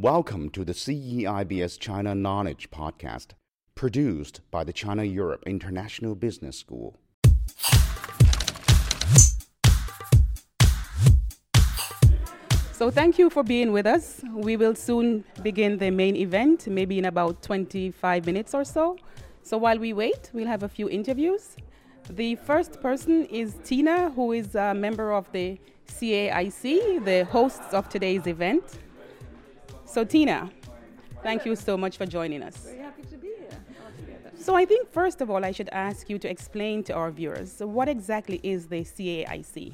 Welcome to the CEIBS China Knowledge Podcast, produced by the China Europe International Business School. So, thank you for being with us. We will soon begin the main event, maybe in about 25 minutes or so. So, while we wait, we'll have a few interviews. The first person is Tina, who is a member of the CAIC, the hosts of today's event. So, Tina, thank you so much for joining us. Very happy to be here. So, I think first of all, I should ask you to explain to our viewers what exactly is the CAIC?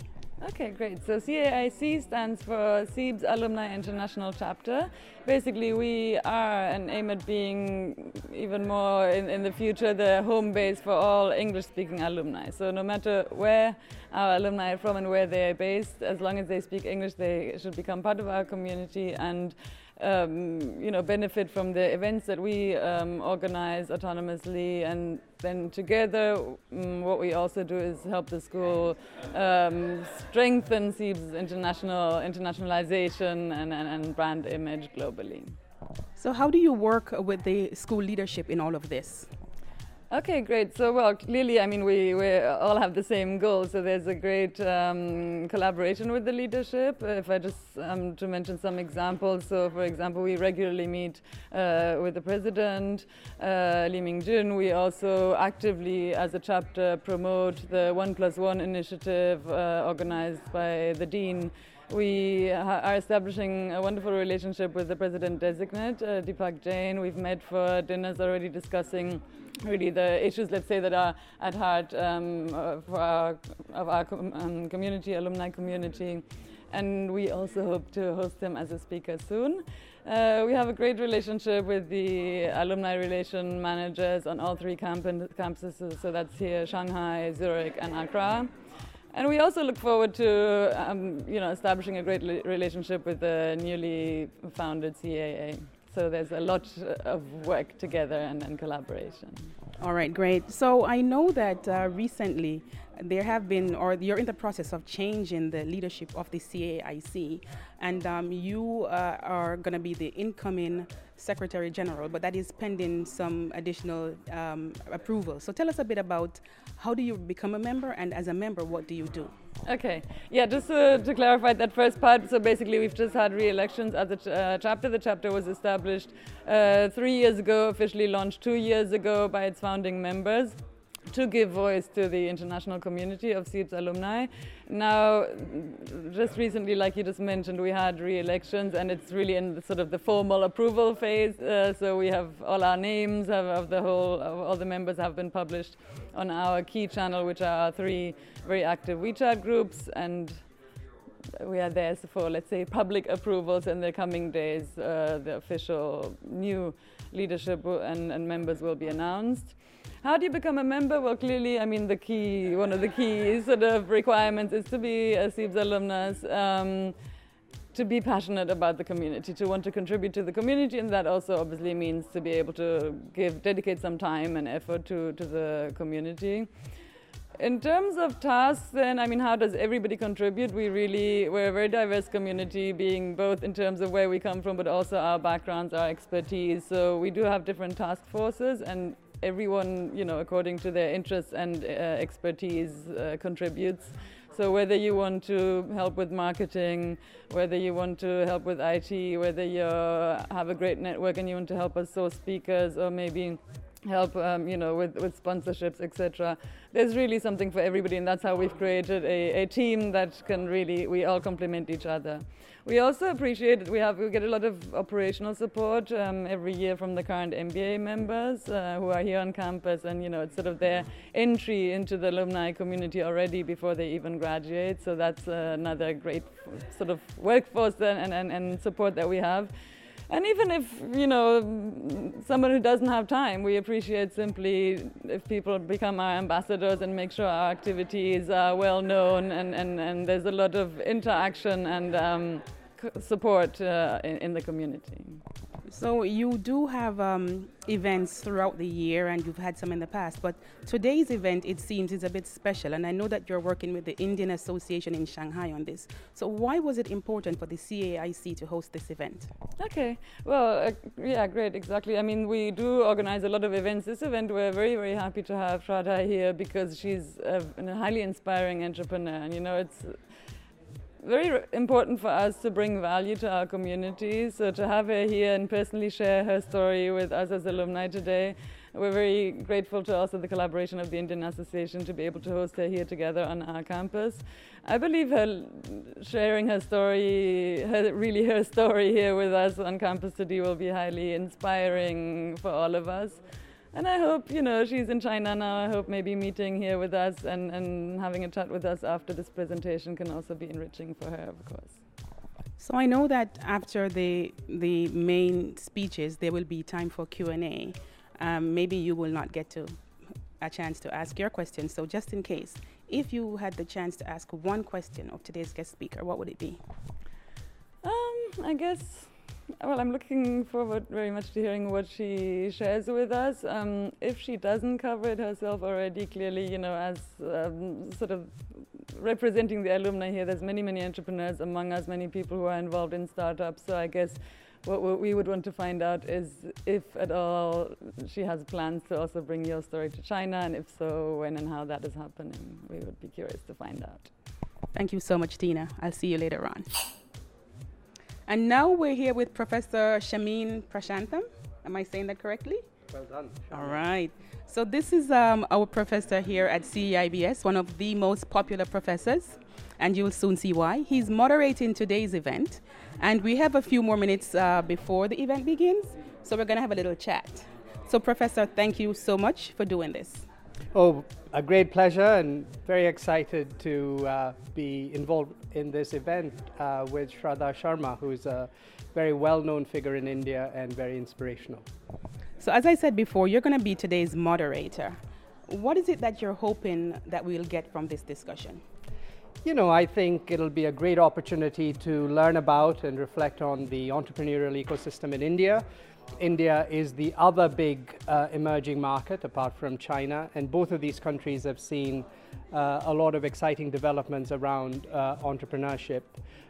Okay, great. So CAIC stands for CEIBS Alumni International Chapter. Basically, we are and aim at being even more in, in the future the home base for all English speaking alumni. So, no matter where our alumni are from and where they are based, as long as they speak English, they should become part of our community and um, you know, benefit from the events that we um, organize autonomously, and then together, um, what we also do is help the school um, strengthen CEIBS' international internationalization and, and, and brand image globally. So, how do you work with the school leadership in all of this? Okay, great. So, well, clearly, I mean, we, we all have the same goal. So, there's a great um, collaboration with the leadership. If I just um, to mention some examples. So, for example, we regularly meet uh, with the president, uh, Li Mingjun. We also actively, as a chapter, promote the One Plus One initiative uh, organized by the dean we are establishing a wonderful relationship with the president designate, uh, Deepak Jain. We've met for dinners already discussing really the issues, let's say, that are at heart um, for our, of our um, community, alumni community. And we also hope to host him as a speaker soon. Uh, we have a great relationship with the alumni relation managers on all three camp- campuses, so that's here Shanghai, Zurich, and Accra. And we also look forward to, um, you know, establishing a great relationship with the newly founded CAA. So there's a lot of work together and, and collaboration. All right, great. So I know that uh, recently there have been, or you're in the process of changing the leadership of the CAIC, and um, you uh, are going to be the incoming Secretary General, but that is pending some additional um, approval. So tell us a bit about how do you become a member, and as a member, what do you do? Okay, yeah, just uh, to clarify that first part. So basically, we've just had re-elections as a ch- uh, chapter. The chapter was established uh, three years ago, officially launched two years ago by its founding members to give voice to the international community of CEIBS alumni. Now, just recently, like you just mentioned, we had re-elections, and it's really in sort of the formal approval phase. Uh, so we have all our names of, of the whole, of all the members have been published on our key channel, which are our three very active WeChat groups, and we are there for, let's say, public approvals in the coming days. Uh, the official new leadership and, and members will be announced. How do you become a member? Well, clearly, I mean, the key, one of the key sort of requirements is to be a CEIBS alumnus, um, to be passionate about the community, to want to contribute to the community, and that also obviously means to be able to give, dedicate some time and effort to, to the community. In terms of tasks, then, I mean, how does everybody contribute? We really, we're a very diverse community, being both in terms of where we come from, but also our backgrounds, our expertise. So we do have different task forces, and everyone, you know, according to their interests and uh, expertise, uh, contributes. So whether you want to help with marketing, whether you want to help with IT, whether you have a great network and you want to help us source speakers, or maybe help um, you know with, with sponsorships etc there's really something for everybody and that's how we've created a, a team that can really we all complement each other. We also appreciate that we have we get a lot of operational support um, every year from the current MBA members uh, who are here on campus and you know it's sort of their entry into the alumni community already before they even graduate. So that's uh, another great sort of workforce and, and, and support that we have and even if, you know, someone who doesn't have time, we appreciate simply if people become our ambassadors and make sure our activities are well known and, and, and there's a lot of interaction and um, support uh, in, in, the community. So you do have um, events throughout the year, and you've had some in the past. But today's event, it seems, is a bit special, and I know that you're working with the Indian Association in Shanghai on this. So why was it important for the CAIC to host this event? Okay, well, uh, yeah, great, exactly. I mean, we do organize a lot of events. This event, we're very, very happy to have Shraddha here because she's a, a highly inspiring entrepreneur, and you know, it's very important for us to bring value to our community. So to have her here and personally share her story with us as alumni today, we're very grateful to also the collaboration of the Indian Association to be able to host her here together on our campus. I believe her sharing her story, her, really her story here with us on campus today will be highly inspiring for all of us. And I hope, you know, she's in China now. I hope maybe meeting here with us and, and having a chat with us after this presentation can also be enriching for her, of course. So I know that after the the main speeches, there will be time for Q and A. Um, maybe you will not get to a chance to ask your question. So just in case, if you had the chance to ask one question of today's guest speaker, what would it be? Um, I guess well, I'm looking forward very much to hearing what she shares with us. Um, if she doesn't cover it herself already, clearly, you know, as um, sort of representing the alumni here, there's many, many entrepreneurs among us, many people who are involved in startups. So I guess what, we would want to find out is if at all she has plans to also bring your story to China, and if so, when and how that is happening. We would be curious to find out. Thank you so much, Tina. I'll see you later on. And now we're here with Professor Shameen Prashantham. Am I saying that correctly? Well done. All right. So this is um, our professor here at CEIBS, one of the most popular professors, and you'll soon see why. He's moderating today's event, and we have a few more minutes uh, before the event begins, so we're going to have a little chat. So, Professor, thank you so much for doing this. Oh, a great pleasure and very excited to uh, be involved in this event uh, with Shraddha Sharma, who is a very well known figure in India and very inspirational. So, as I said before, you're going to be today's moderator. What is it that you're hoping that we'll get from this discussion? You know, I think it'll be a great opportunity to learn about and reflect on the entrepreneurial ecosystem in India, India is the other big uh, emerging market apart from China, and both of these countries have seen uh, a lot of exciting developments around uh, entrepreneurship.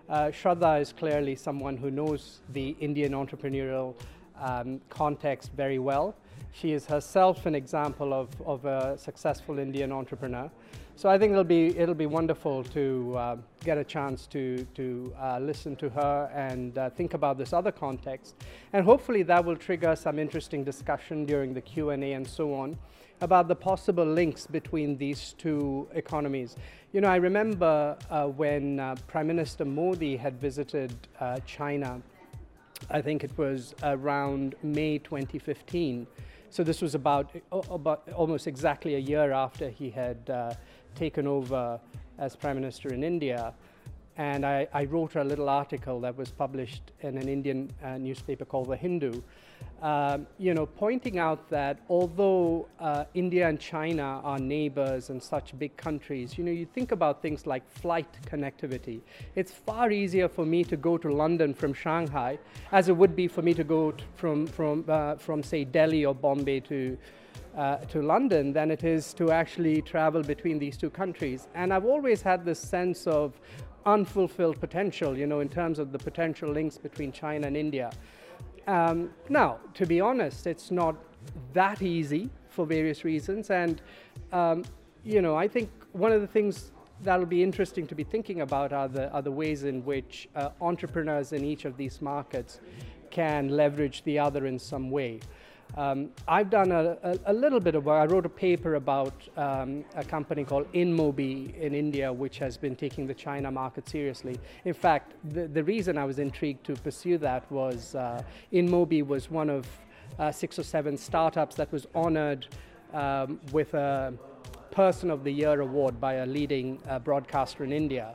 Uh, Shraddha is clearly someone who knows the Indian entrepreneurial um, context very well. She is herself an example of, of a successful Indian entrepreneur. So I think it'll be it'll be wonderful to uh, get a chance to to uh, listen to her and uh, think about this other context, and hopefully that will trigger some interesting discussion during the Q and A and so on about the possible links between these two economies. You know, I remember uh, when uh, Prime Minister Modi had visited uh, China. I think it was around May 2015. So this was about, about almost exactly a year after he had taken over as Prime Minister in India. And I, I wrote a little article that was published in an Indian uh, newspaper called The Hindu, um, you know, pointing out that although uh, India and China are neighbors and such big countries, you know, you think about things like flight connectivity. It's far easier for me to go to London from Shanghai as it would be for me to go from, from, uh, from, say, Delhi or Bombay to, uh, to London than it is to actually travel between these two countries. And I've always had this sense of unfulfilled potential, you know, in terms of the potential links between China and India. Um, now, to be honest, it's not that easy for various reasons. And, um, you know, I think one of the things that'll be interesting to be thinking about are the, are the ways in which uh, entrepreneurs in each of these markets can leverage the other in some way. Um, I've done a, a, a, little bit of work. I wrote a paper about um, a company called InMobi in India, which has been taking the China market seriously. In fact, the, the reason I was intrigued to pursue that was uh, InMobi was one of uh, six or seven startups that was honored um, with a Person of the Year award by a leading uh, broadcaster in India.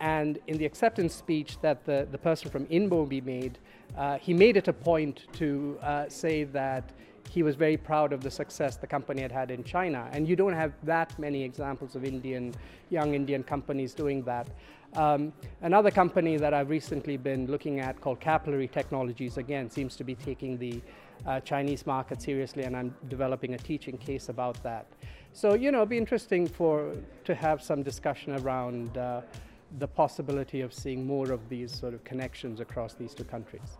And in the acceptance speech that the, the person from InMobi made, uh, he made it a point to uh, say that he was very proud of the success the company had had in China. And you don't have that many examples of Indian, young Indian companies doing that. Um, another company that I've recently been looking at called Capillary Technologies, again, seems to be taking the uh, Chinese market seriously, and I'm developing a teaching case about that. So, you know, it'd be interesting for to have some discussion around uh, the possibility of seeing more of these sort of connections across these two countries.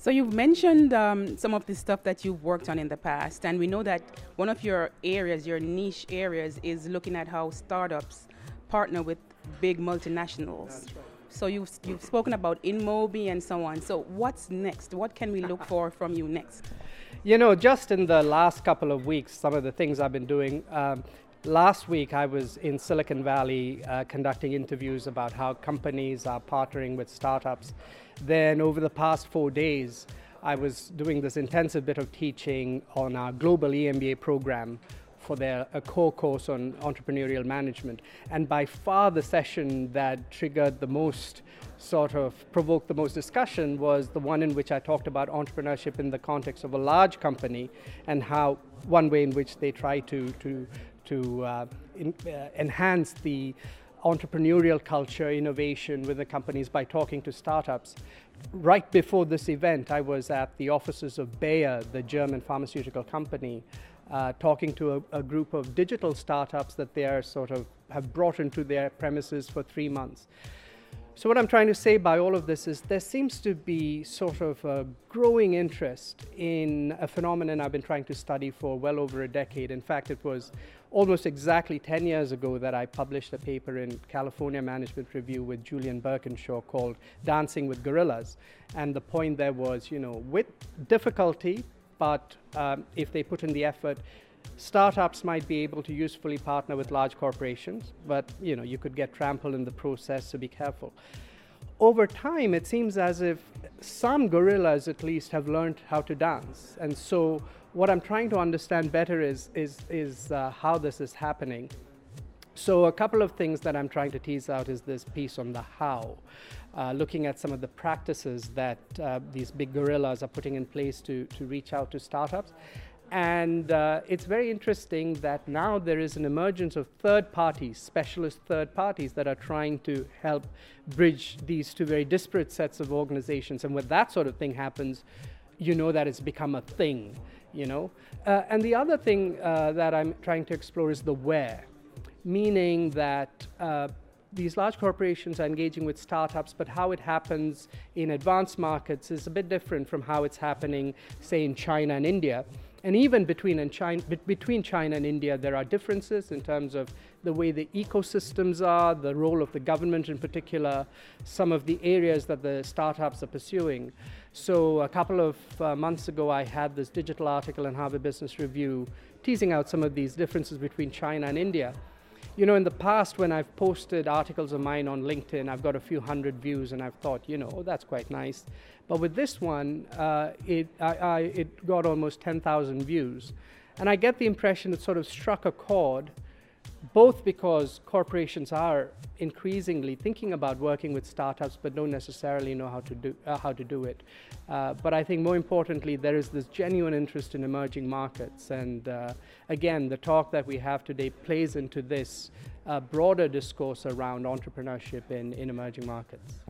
So you've mentioned um, some of the stuff that you've worked on in the past, and we know that one of your areas, your niche areas, is looking at how startups partner with big multinationals. Right. So you've, you've spoken about InMobi and so on. So what's next? What can we look for from you next? You know, just in the last couple of weeks, some of the things I've been doing. Um, last week, I was in Silicon Valley uh, conducting interviews about how companies are partnering with startups. Then, over the past four days, I was doing this intensive bit of teaching on our global EMBA program for their a core course on entrepreneurial management. And by far the session that triggered the most sort of provoked the most discussion was the one in which I talked about entrepreneurship in the context of a large company and how one way in which they try to to to uh, in, uh, enhance the entrepreneurial culture, innovation with the companies by talking to startups. Right before this event, I was at the offices of Bayer, the German pharmaceutical company, uh, talking to a, a, group of digital startups that they are sort of have brought into their premises for three months. So, what I'm trying to say by all of this is there seems to be sort of a growing interest in a phenomenon I've been trying to study for well over a decade. In fact, it was almost exactly 10 years ago that I published a paper in California Management Review with Julian Birkinshaw called Dancing with Gorillas. And the point there was, you know, with difficulty, but um, if they put in the effort, startups might be able to usefully partner with large corporations, but you know you could get trampled in the process, so be careful. Over time, it seems as if some gorillas, at least, have learned how to dance, and so what I'm trying to understand better is is is uh, how this is happening. So a couple of things that I'm trying to tease out is this piece on the how uh, looking at some of the practices that uh, these big gorillas are putting in place to, to reach out to startups. And uh, it's very interesting that now there is an emergence of third parties, specialist third parties, that are trying to help bridge these two very disparate sets of organizations. And when that sort of thing happens, you know that it's become a thing, you know. Uh, and the other thing uh, that I'm trying to explore is the where, meaning that uh, these large corporations are engaging with startups, but how it happens in advanced markets is a bit different from how it's happening, say, in China and India. And even between, China, between China and India, there are differences in terms of the way the ecosystems are, the role of the government in particular, some of the areas that the startups are pursuing. So, a couple of uh, months ago, I had this digital article in Harvard Business Review teasing out some of these differences between China and India you know, in the past, when I've posted articles of mine on LinkedIn, I've got a few hundred views, and I've thought, you know, that's quite nice. But with this one, uh, it, I, I, it got almost 10,000 views. And I get the impression it sort of struck a chord both because corporations are increasingly thinking about working with startups but don't necessarily know how to do, uh, how to do it. Uh, but I think more importantly, there is this genuine interest in emerging markets. And uh, again, the talk that we have today plays into this uh, broader discourse around entrepreneurship in, in emerging markets.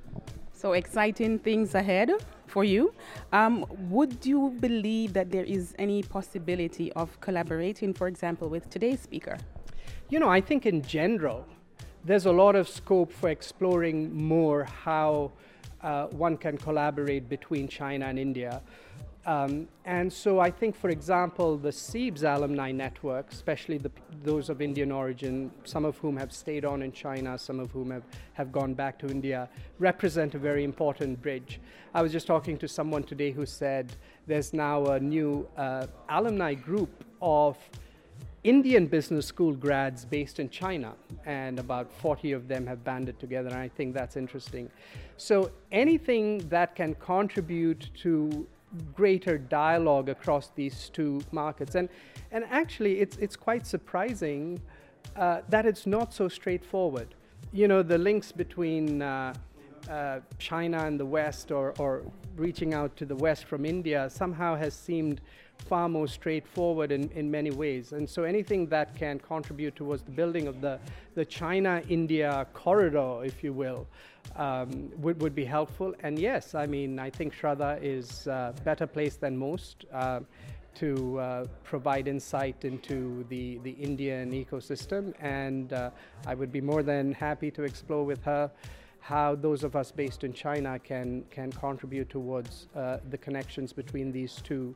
So exciting things ahead for you. Um, would you believe that there is any possibility of collaborating, for example, with today's speaker? You know, I think in general, there's a lot of scope for exploring more how uh, one can collaborate between China and India. Um, and so I think, for example, the CEIBS alumni network, especially the, those of Indian origin, some of whom have stayed on in China, some of whom have, have gone back to India, represent a very important bridge. I was just talking to someone today who said there's now a new uh, alumni group of Indian business school grads based in China, and about 40 of them have banded together, and I think that's interesting. So, anything that can contribute to greater dialogue across these two markets, and, and actually, it's, it's quite surprising uh, that it's not so straightforward. You know, the links between uh, uh, China and the West or, or reaching out to the West from India somehow has seemed far more straightforward in, in many ways. And so anything that can contribute towards the building of the, the China India corridor, if you will, um, would, would be helpful. And yes, I mean, I think Shraddha is uh, better placed than most. Uh, to uh, provide insight into the, the Indian ecosystem, and uh, I would be more than happy to explore with her how those of us based in China can, can contribute towards uh, the connections between these two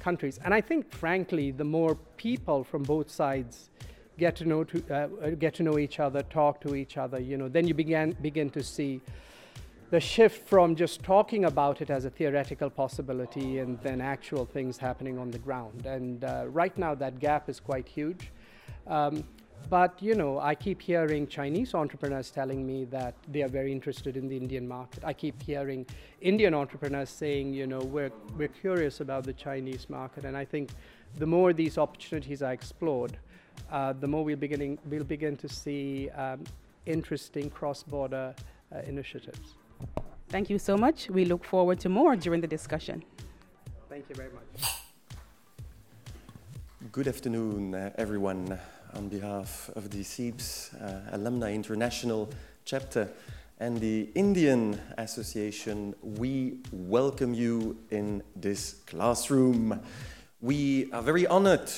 countries. And I think, frankly, the more people from both sides get to know to, uh, get to know each other, talk to each other, you know, then you begin begin to see the shift from just talking about it as a theoretical possibility and then actual things happening on the ground. And uh, right now, that gap is quite huge. Um, but you know, I keep hearing Chinese entrepreneurs telling me that they are very interested in the Indian market. I keep hearing Indian entrepreneurs saying, you know, we're we're curious about the Chinese market. And I think the more these opportunities are explored, uh, the more we'll beginning we'll begin to see um, interesting cross-border uh, initiatives. Thank you so much. We look forward to more during the discussion. Thank you very much. Good afternoon, uh, everyone on behalf of the CEIBS uh, Alumni International chapter and the Indian Association, we welcome you in this classroom. We are very honored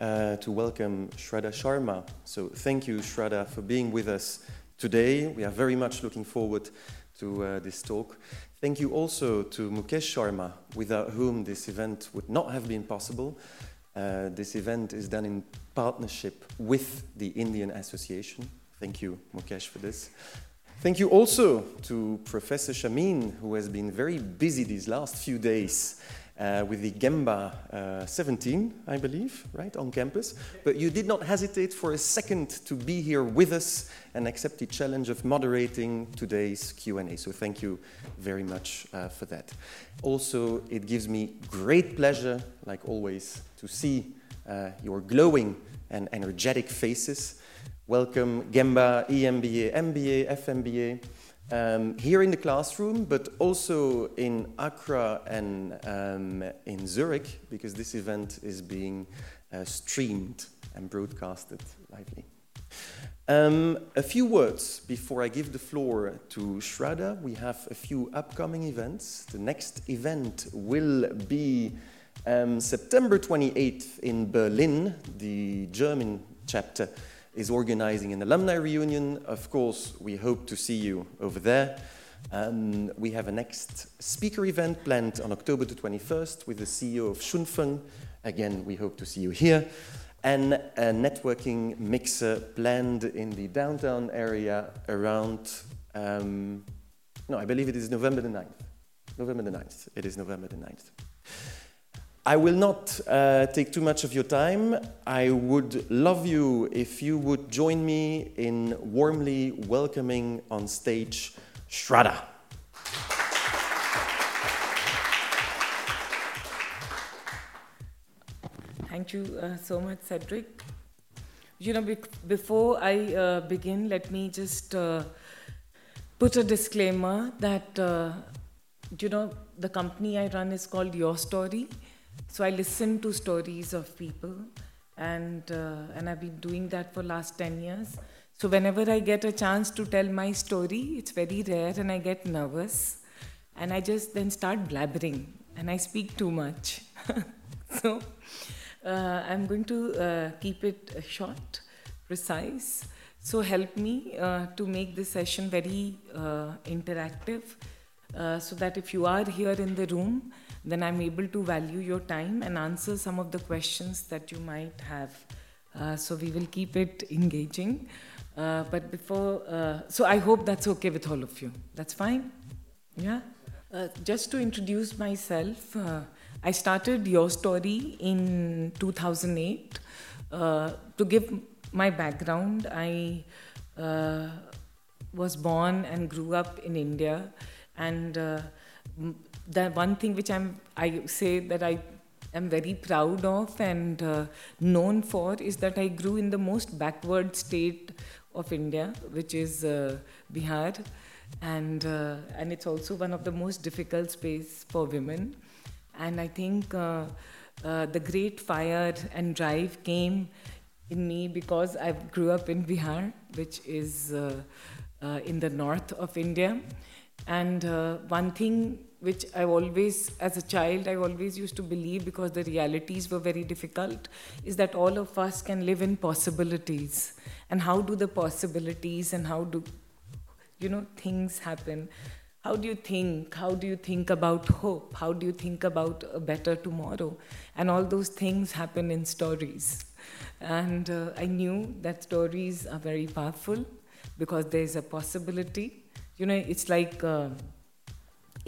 uh, to welcome Shraddha Sharma. So, thank you, Shraddha, for being with us today. We are very much looking forward to uh, this talk. Thank you also to Mukesh Sharma, without whom this event would not have been possible. Uh, this event is done in partnership with the Indian Association. Thank you, Mukesh, for this. Thank you also to Professor Shameen, who has been very busy these last few days uh, with the Gemba uh, 17, I believe, right, on campus. But you did not hesitate for a second to be here with us and accept the challenge of moderating today's Q&A. So thank you very much uh, for that. Also, it gives me great pleasure, like always, to see uh, your glowing and energetic faces. Welcome, Gemba, EMBA, MBA, FMBA um, here in the classroom, but also in Accra and um, in Zurich, because this event is being uh, streamed and broadcasted lively. Um, a few words before I give the floor to Shraddha. We have a few upcoming events. The next event will be um, September 28th in Berlin, the German chapter is organizing an alumni reunion. Of course, we hope to see you over there. Um, we have a next speaker event planned on October the 21st with the CEO of Shunfeng. Again, we hope to see you here. And a networking mixer planned in the downtown area around, um, no, I believe it is November the 9th. November the 9th. It is November the 9th. I will not uh, take too much of your time. I would love you if you would join me in warmly welcoming on stage Shraddha. Thank you uh, so much, Cedric. You know, before I uh, begin, let me just uh, put a disclaimer that, uh, you know, the company I run is called Your Story so I listen to stories of people, and uh, and I've been doing that for last ten years. So whenever I get a chance to tell my story, it's very rare, and I get nervous, and I just then start blabbering, and I speak too much. so uh, I'm going to uh, keep it short, precise. So help me uh, to make this session very uh, interactive, uh, so that if you are here in the room then I'm able to value your time and answer some of the questions that you might have. Uh, so we will keep it engaging. Uh, but before, uh, so I hope that's okay with all of you. That's fine? Yeah? Uh, just to introduce myself, uh, I started Your Story in 2008. Uh, to give my background, I was born and grew up in India and the one thing which I'm I say that I am very proud of and uh, known for is that I grew in the most backward state of India, which is uh, Bihar. and uh, and it's also one of the most difficult space for women. And I think uh, uh, the great fire and drive came in me because I grew up in Bihar, which is uh, in the north of India. And one thing which I always, as a child, I always used to believe because the realities were very difficult, is that all of us can live in possibilities. And how do the possibilities and how do, you know, things happen? How do you think? How do you think about hope? How do you think about a better tomorrow? And all those things happen in stories. And uh, I knew that stories are very powerful because there is a possibility. You know, it's like uh,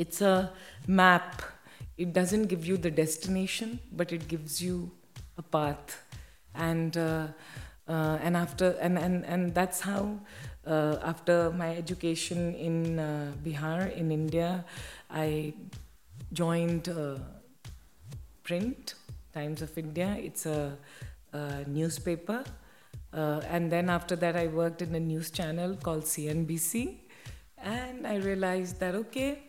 it's a map. It doesn't give you the destination, but it gives you a path. And uh, uh, and after and, and and that's how uh, after my education in uh, Bihar in India, I joined uh, print Times of India. It's a, a newspaper uh, and then after that, I worked in a news channel called CNBC. And I realized that, okay,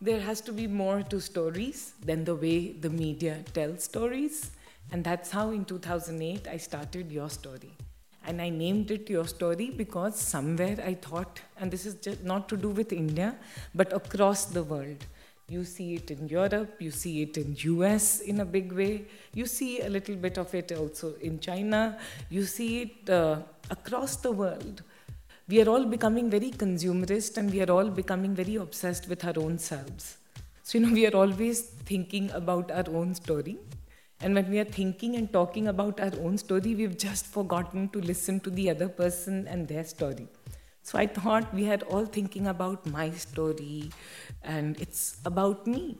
there has to be more to stories than the way the media tells stories. And that's how in 2008 I started Your Story. And I named it Your Story because somewhere I thought, and this is just not to do with India, but across the world you see it in Europe, you see it in US in a big way, you see a little bit of it also in China, you see it uh, across the world. We are all becoming very consumerist and we are all becoming very obsessed with our own selves. So, you know, we are always thinking about our own story. And when we are thinking and talking about our own story, we've just forgotten to listen to the other person and their story. So I thought we had all thinking about my story and it's about me.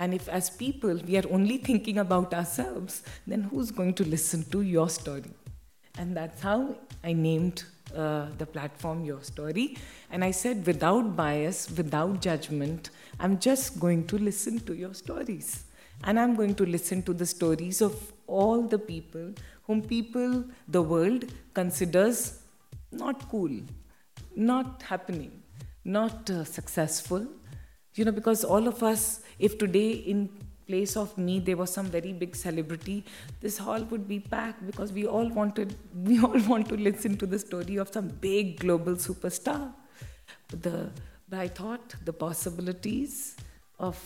And if, as people, we are only thinking about ourselves, then who's going to listen to your story? And that's how I named uh, the platform Your Story. And I said, without bias, without judgment, I'm just going to listen to your stories. And I'm going to listen to the stories of all the people whom people, the world, considers not cool, not happening, not uh, successful. You know, because all of us, if today in place of me there was some very big celebrity, this hall would be packed because we all wanted, we all want to listen to the story of some big global superstar. But the, but I thought the possibilities of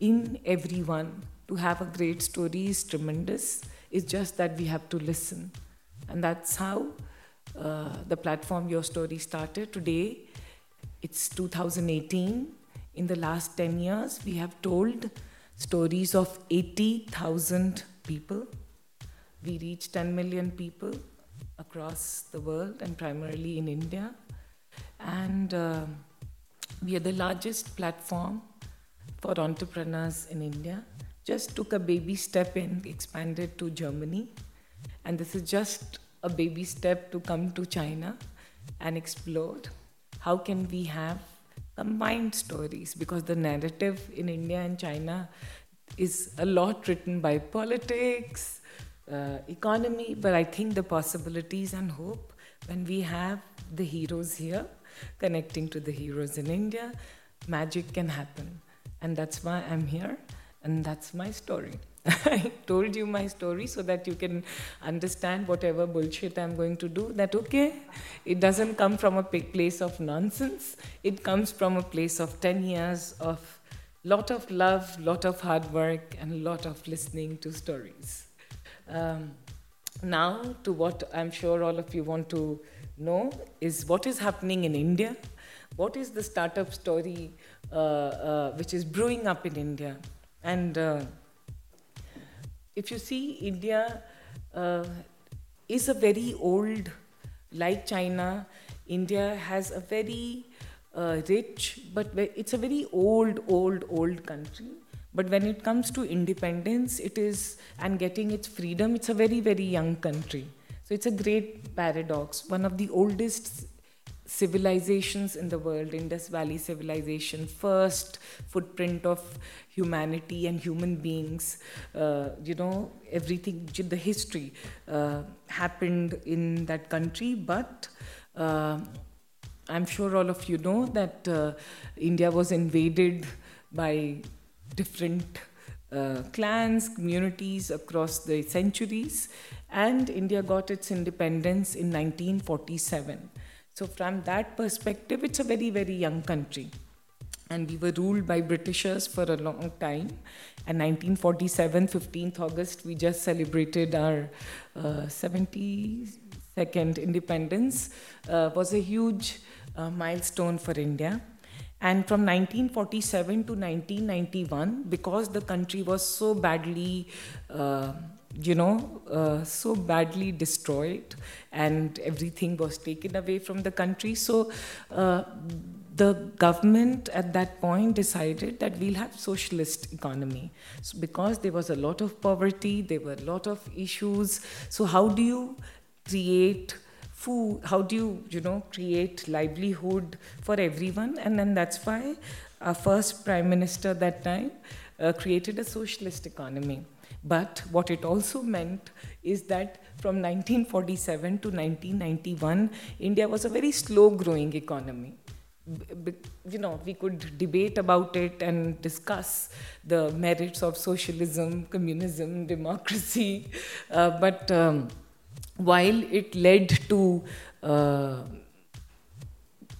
in everyone to have a great story is tremendous. It's just that we have to listen, and that's how uh, the platform Your Story started. Today, it's 2018. In the last 10 years, we have told stories of 80,000 people. We reach 10 million people across the world and primarily in India. And uh, we are the largest platform for entrepreneurs in India. Just took a baby step in, expanded to Germany. And this is just a baby step to come to China and explore how can we have combined stories because the narrative in India and China is a lot written by politics, uh, economy, but I think the possibilities and hope when we have the heroes here connecting to the heroes in India, magic can happen. And that's why I'm here, and that's my story. I told you my story so that you can understand whatever bullshit I'm going to do. That okay, it doesn't come from a place of nonsense. It comes from a place of 10 years of lot of love, lot of hard work, and lot of listening to stories. Um, now, to what I'm sure all of you want to know is what is happening in India. What is the startup story uh, uh, which is brewing up in India? And uh, if you see, India uh, is a very old, like China, India has a very uh, rich, but it's a very old, old, old country. But when it comes to independence, it is, and getting its freedom, it's a very, very young country. So it's a great paradox. One of the oldest civilizations in the world, Indus Valley civilization, first footprint of humanity and human beings, uh, you know, everything, the history uh, happened in that country, but uh, I'm sure all of you know that uh, India was invaded by different uh, clans, communities across the centuries, and India got its independence in 1947. So, from that perspective, it's a very, very young country. And we were ruled by Britishers for a long time. And 1947, 15th August, we just celebrated our uh, 72nd independence, uh, was a huge uh, milestone for India. And from 1947 to 1991, because the country was so badly, uh, you know, uh, so badly destroyed and everything was taken away from the country, so uh, the government at that point decided that we'll have socialist economy. So because there was a lot of poverty there were a lot of issues. So how do you create food how do you you know create livelihood for everyone? And then that's why our first prime minister that time uh, created a socialist economy but what it also meant is that from 1947 to 1991 india was a very slow growing economy. You know, we could debate about it and discuss the merits of socialism, communism, democracy, uh, but um, while it led to uh,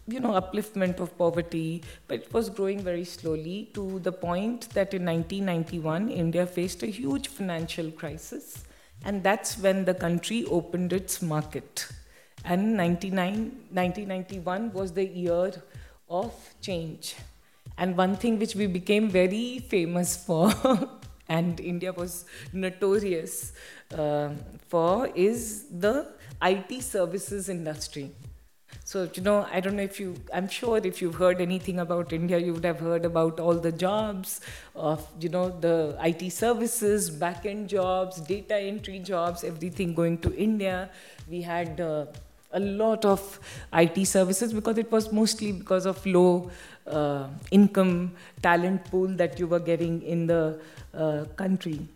you know upliftment of poverty but it was growing very slowly to the point that in 1991 india faced a huge financial crisis and that's when the country opened its market and 1991 was the year of change and one thing which we became very famous for and India was notorious uh, for is the IT services industry. So, you know, I don't know if you, I'm sure if you've heard anything about India, you would have heard about all the jobs of, you know, the IT services, back end jobs, data entry jobs, everything going to India. We had uh, a lot of IT services because it was mostly because of low uh, income talent pool that you were getting in the uh, country.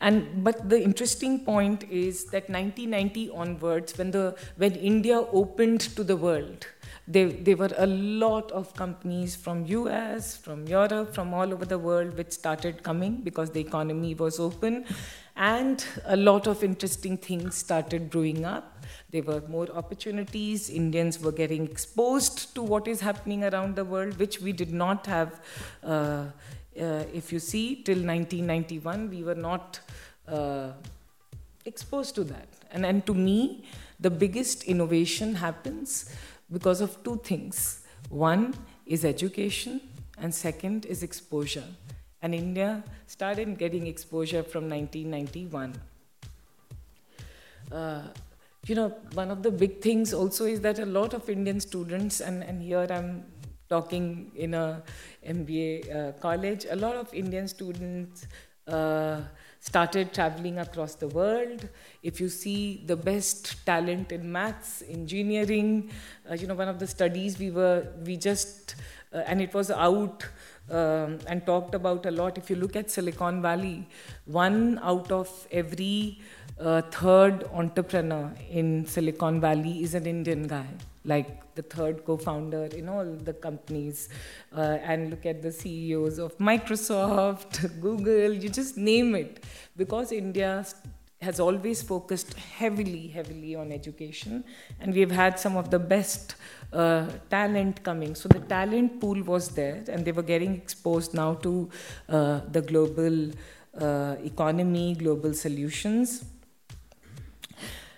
And but the interesting point is that 1990 onwards, when the when India opened to the world, there, there were a lot of companies from US, from Europe, from all over the world which started coming because the economy was open, and a lot of interesting things started brewing up. There were more opportunities. Indians were getting exposed to what is happening around the world, which we did not have. Uh, if you see, till 1991, we were not uh, exposed to that. And, and to me, the biggest innovation happens because of two things. One is education, and second is exposure. And India started getting exposure from 1991. Uh, you know, one of the big things also is that a lot of Indian students, and, and here I'm talking in a MBA uh, college, a lot of Indian students uh, started traveling across the world. If you see the best talent in maths, engineering, uh, you know, one of the studies we were, we just, uh, and it was out um, and talked about a lot. If you look at Silicon Valley, one out of every uh, third entrepreneur in Silicon Valley is an Indian guy, like the third co-founder in all the companies. Uh, and look at the CEOs of Microsoft, Google, you just name it, because India has always focused heavily, heavily on education, and we've had some of the best uh, talent coming. So the talent pool was there, and they were getting exposed now to uh, the global uh, economy, global solutions.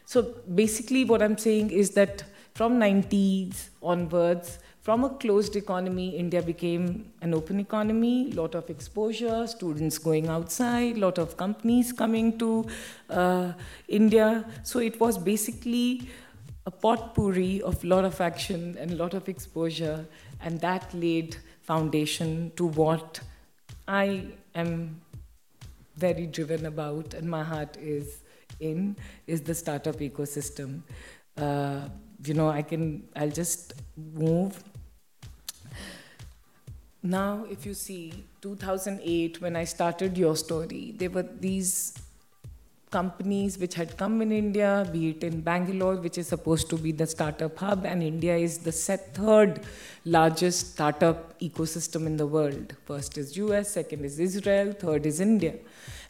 So basically, what I'm saying is that from 90s onwards, from a closed economy, India became an open economy, lot of exposure, students going outside, lot of companies coming to uh, India. So it was basically a potpourri of lot of action and lot of exposure, and that laid foundation to what I am very driven about, and my heart is in is the startup ecosystem. Uh, you know, I can, I'll just move. Now, if you see 2008, when I started your story, there were these companies which had come in India, be it in Bangalore, which is supposed to be the startup hub, and India is the third largest startup ecosystem in the world. First is US, second is Israel, third is India.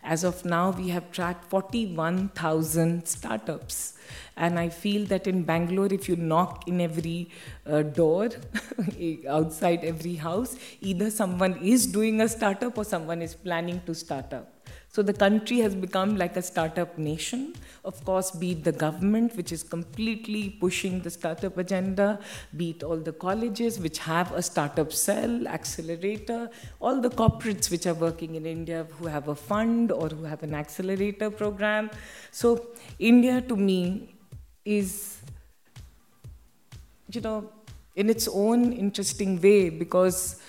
As of now, we have tracked 41,000 startups. And I feel that in Bangalore, if you knock in every uh, door, outside every house, either someone is doing a startup or someone is planning to start up. So the country has become like a startup nation. Of course, be it the government, which is completely pushing the startup agenda, be it all the colleges which have a startup cell, accelerator, all the corporates which are working in India who have a fund or who have an accelerator program. So India to me is, you know, in its own interesting way because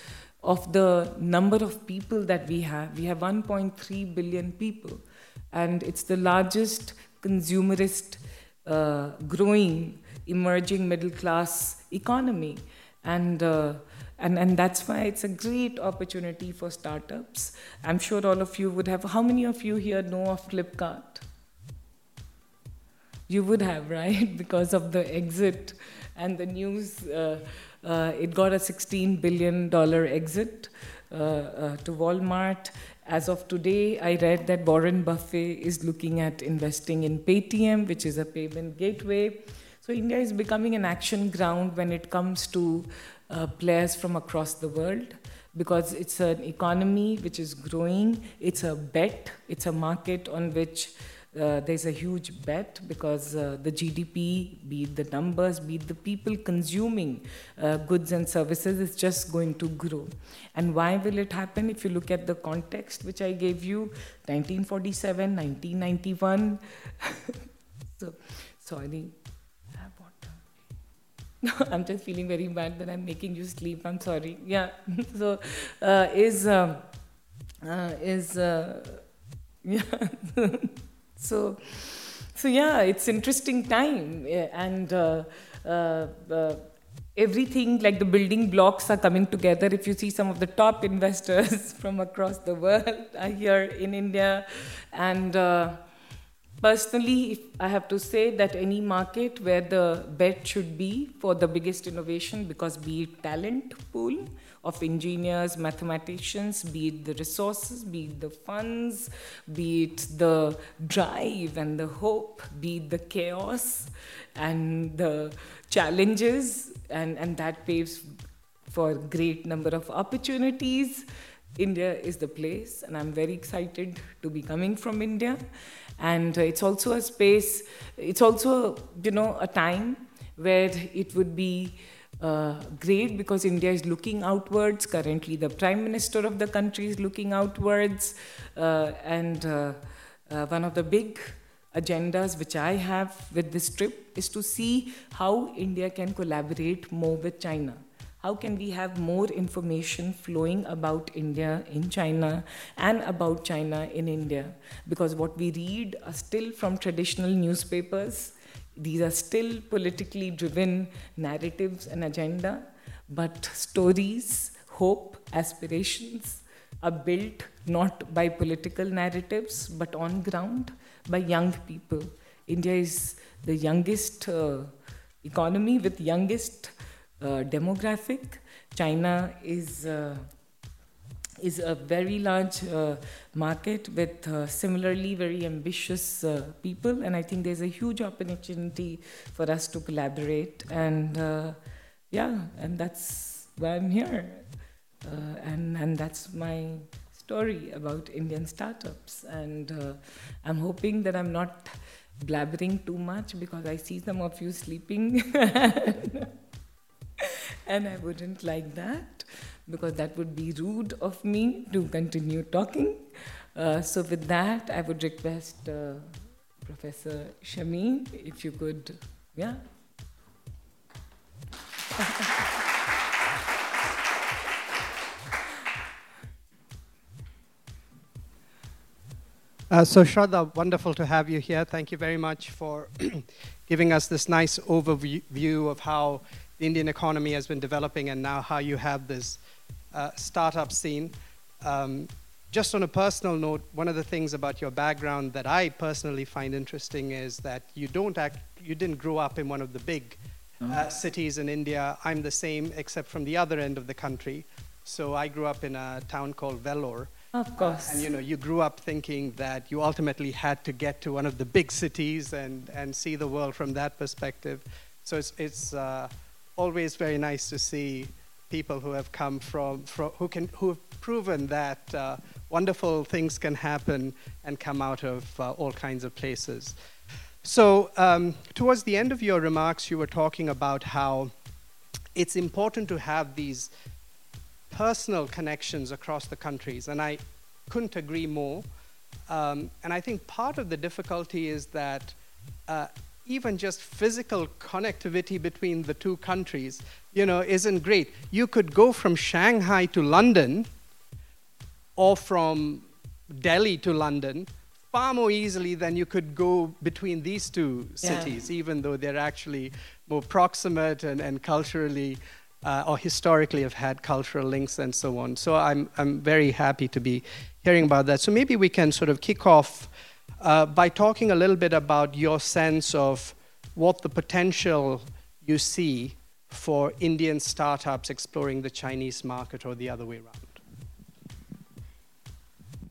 of the number of people that we have. We have 1.3 billion people, and it's the largest consumerist, uh, growing, emerging middle class economy. And, uh, and, and that's why it's a great opportunity for startups. I'm sure all of you would have. How many of you here know of Flipkart? You would have, right? because of the exit and the news. Uh, uh, it got a $16 billion exit uh, uh, to Walmart. As of today, I read that Warren Buffett is looking at investing in Paytm, which is a payment gateway. So India is becoming an action ground when it comes to uh, players from across the world because it's an economy which is growing. It's a bet. It's a market on which uh, there's a huge bet because uh, the GDP, be it the numbers, be it the people consuming uh, goods and services, is just going to grow. And why will it happen? If you look at the context which I gave you 1947, 1991. so, sorry. I'm just feeling very bad that I'm making you sleep. I'm sorry. Yeah. so, uh, is um, uh, is uh, yeah. So, so yeah, it's interesting time, and uh, uh, uh, everything like the building blocks are coming together. If you see some of the top investors from across the world are here in India, and uh, personally, I have to say that any market where the bet should be for the biggest innovation, because be it talent pool of engineers, mathematicians, be it the resources, be it the funds, be it the drive and the hope, be it the chaos and the challenges, and, and that paves for a great number of opportunities. India is the place, and I'm very excited to be coming from India. And it's also a space, it's also, you know, a time where it would be uh, great because India is looking outwards. Currently, the Prime Minister of the country is looking outwards. Uh, and uh, uh, one of the big agendas which I have with this trip is to see how India can collaborate more with China. How can we have more information flowing about India in China and about China in India? Because what we read are still from traditional newspapers these are still politically driven narratives and agenda, but stories, hope, aspirations are built not by political narratives but on ground by young people. India is the youngest uh, economy with youngest uh, demographic. China is uh, is a very large uh, market with uh, similarly very ambitious uh, people, and I think there's a huge opportunity for us to collaborate. And uh, yeah, and that's why I'm here, uh, and and that's my story about Indian startups. And uh, I'm hoping that I'm not blabbering too much because I see some of you sleeping. and I wouldn't like that because that would be rude of me to continue talking. Uh, so, with that, I would request uh, Professor Shameen if you could, yeah. Uh, so, Shraddha, wonderful to have you here. Thank you very much for giving us this nice overview of how the Indian economy has been developing and now how you have this uh, startup scene. Um, just on a personal note, one of the things about your background that I personally find interesting is that you don't act, you didn't grow up in one of the big uh, cities in India. I'm the same, except from the other end of the country. So I grew up in a town called Vellore. Of course. And you know, you grew up thinking that you ultimately had to get to one of the big cities and, and see the world from that perspective. So it's, it's uh, always very nice to see people who have come from, from who can who have proven that uh, wonderful things can happen and come out of uh, all kinds of places. So um, towards the end of your remarks, you were talking about how it's important to have these personal connections across the countries, and I couldn't agree more. Um, and I think part of the difficulty is that uh, even just physical connectivity between the two countries, you know, isn't great. You could go from Shanghai to London or from Delhi to London far more easily than you could go between these two cities, yeah. even though they're actually more proximate and, and culturally uh, or historically have had cultural links and so on. So I'm, I'm very happy to be hearing about that. So maybe we can sort of kick off uh, by talking a little bit about your sense of what the potential you see for Indian startups exploring the Chinese market or the other way around.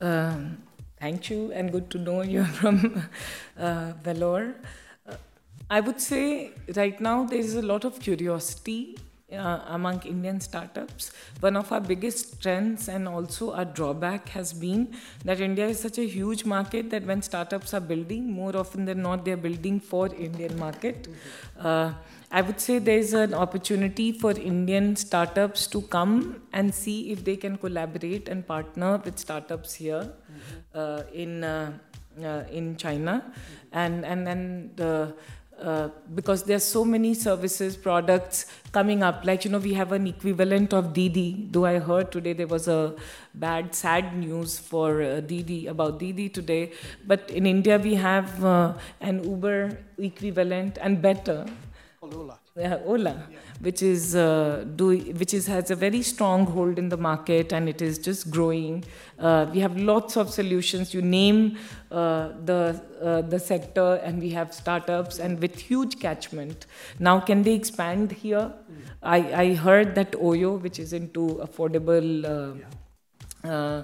Um, thank you, and good to know you're from uh. Uh, I would say right now there is a lot of curiosity uh, among Indian startups. One of our biggest strengths and also our drawback has been that India is such a huge market that when startups are building, more often than not, they're building for Indian market. Uh, I would say there's an opportunity for Indian startups to come and see if they can collaborate and partner with startups here uh, in uh, uh, in China, and and then the uh, because there's so many services products coming up. Like you know we have an equivalent of Didi though I heard today there was a bad sad news for uh, Didi about Didi today. But in India we have uh, an Uber equivalent and better. Ola. Yeah, Ola, yeah. Which is uh, do, which is has a very strong hold in the market and it is just growing. Uh, we have lots of solutions. You name uh, the uh, the sector, and we have startups and with huge catchment. Now, can they expand here? Mm. I I heard that Oyo, which is into affordable. Uh, yeah.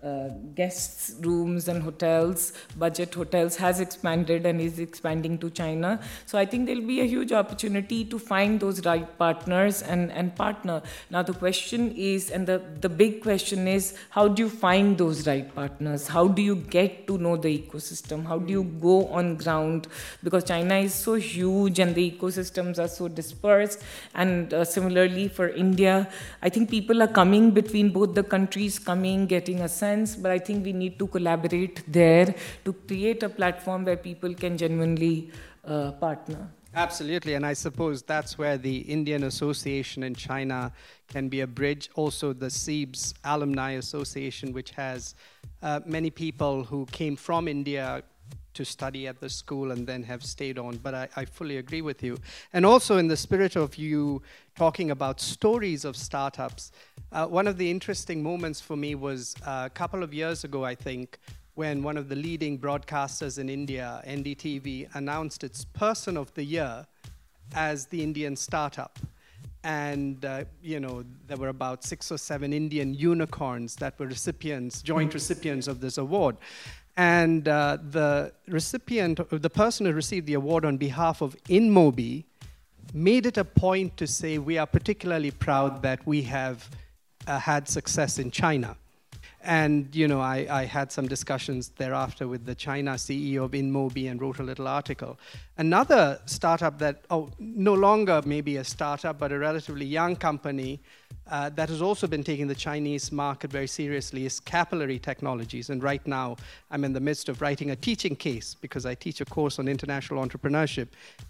Uh, guests rooms and hotels budget hotels has expanded and is expanding to china. So i think there'll be a huge opportunity to find those right partners and and partner. Now the question is and the the big question is how do you find those right partners? How do you get to know the ecosystem? How do you go on ground? Because china is so huge and the ecosystems are so dispersed. And uh, similarly for india i think people are coming between both the countries coming getting a sense sense, but I think we need to collaborate there to create a platform where people can genuinely uh, partner. Absolutely, and I suppose that's where the Indian Association in China can be a bridge. Also, the CEIBS Alumni Association, which has uh, many people who came from India to study at the school and then have stayed on. But I, I, fully agree with you. And also, in the spirit of you talking about stories of startups, uh, one of the interesting moments for me was uh, a couple of years ago, I think, when one of the leading broadcasters in India, NDTV, announced its Person of the Year as the Indian startup and uh, you know there were about six or seven Indian unicorns that were recipients, joint recipients of this award. And uh, the recipient, the person who received the award on behalf of InMobi, made it a point to say we are particularly proud that we have uh, had success in China. And you know, I, I, had some discussions thereafter with the China CEO of InMobi and wrote a little article. Another startup that, oh, no longer maybe a startup, but a relatively young company uh, that has also been taking the Chinese market very seriously is capillary technologies. And right now, I'm in the midst of writing a teaching case because I teach a course on international entrepreneurship.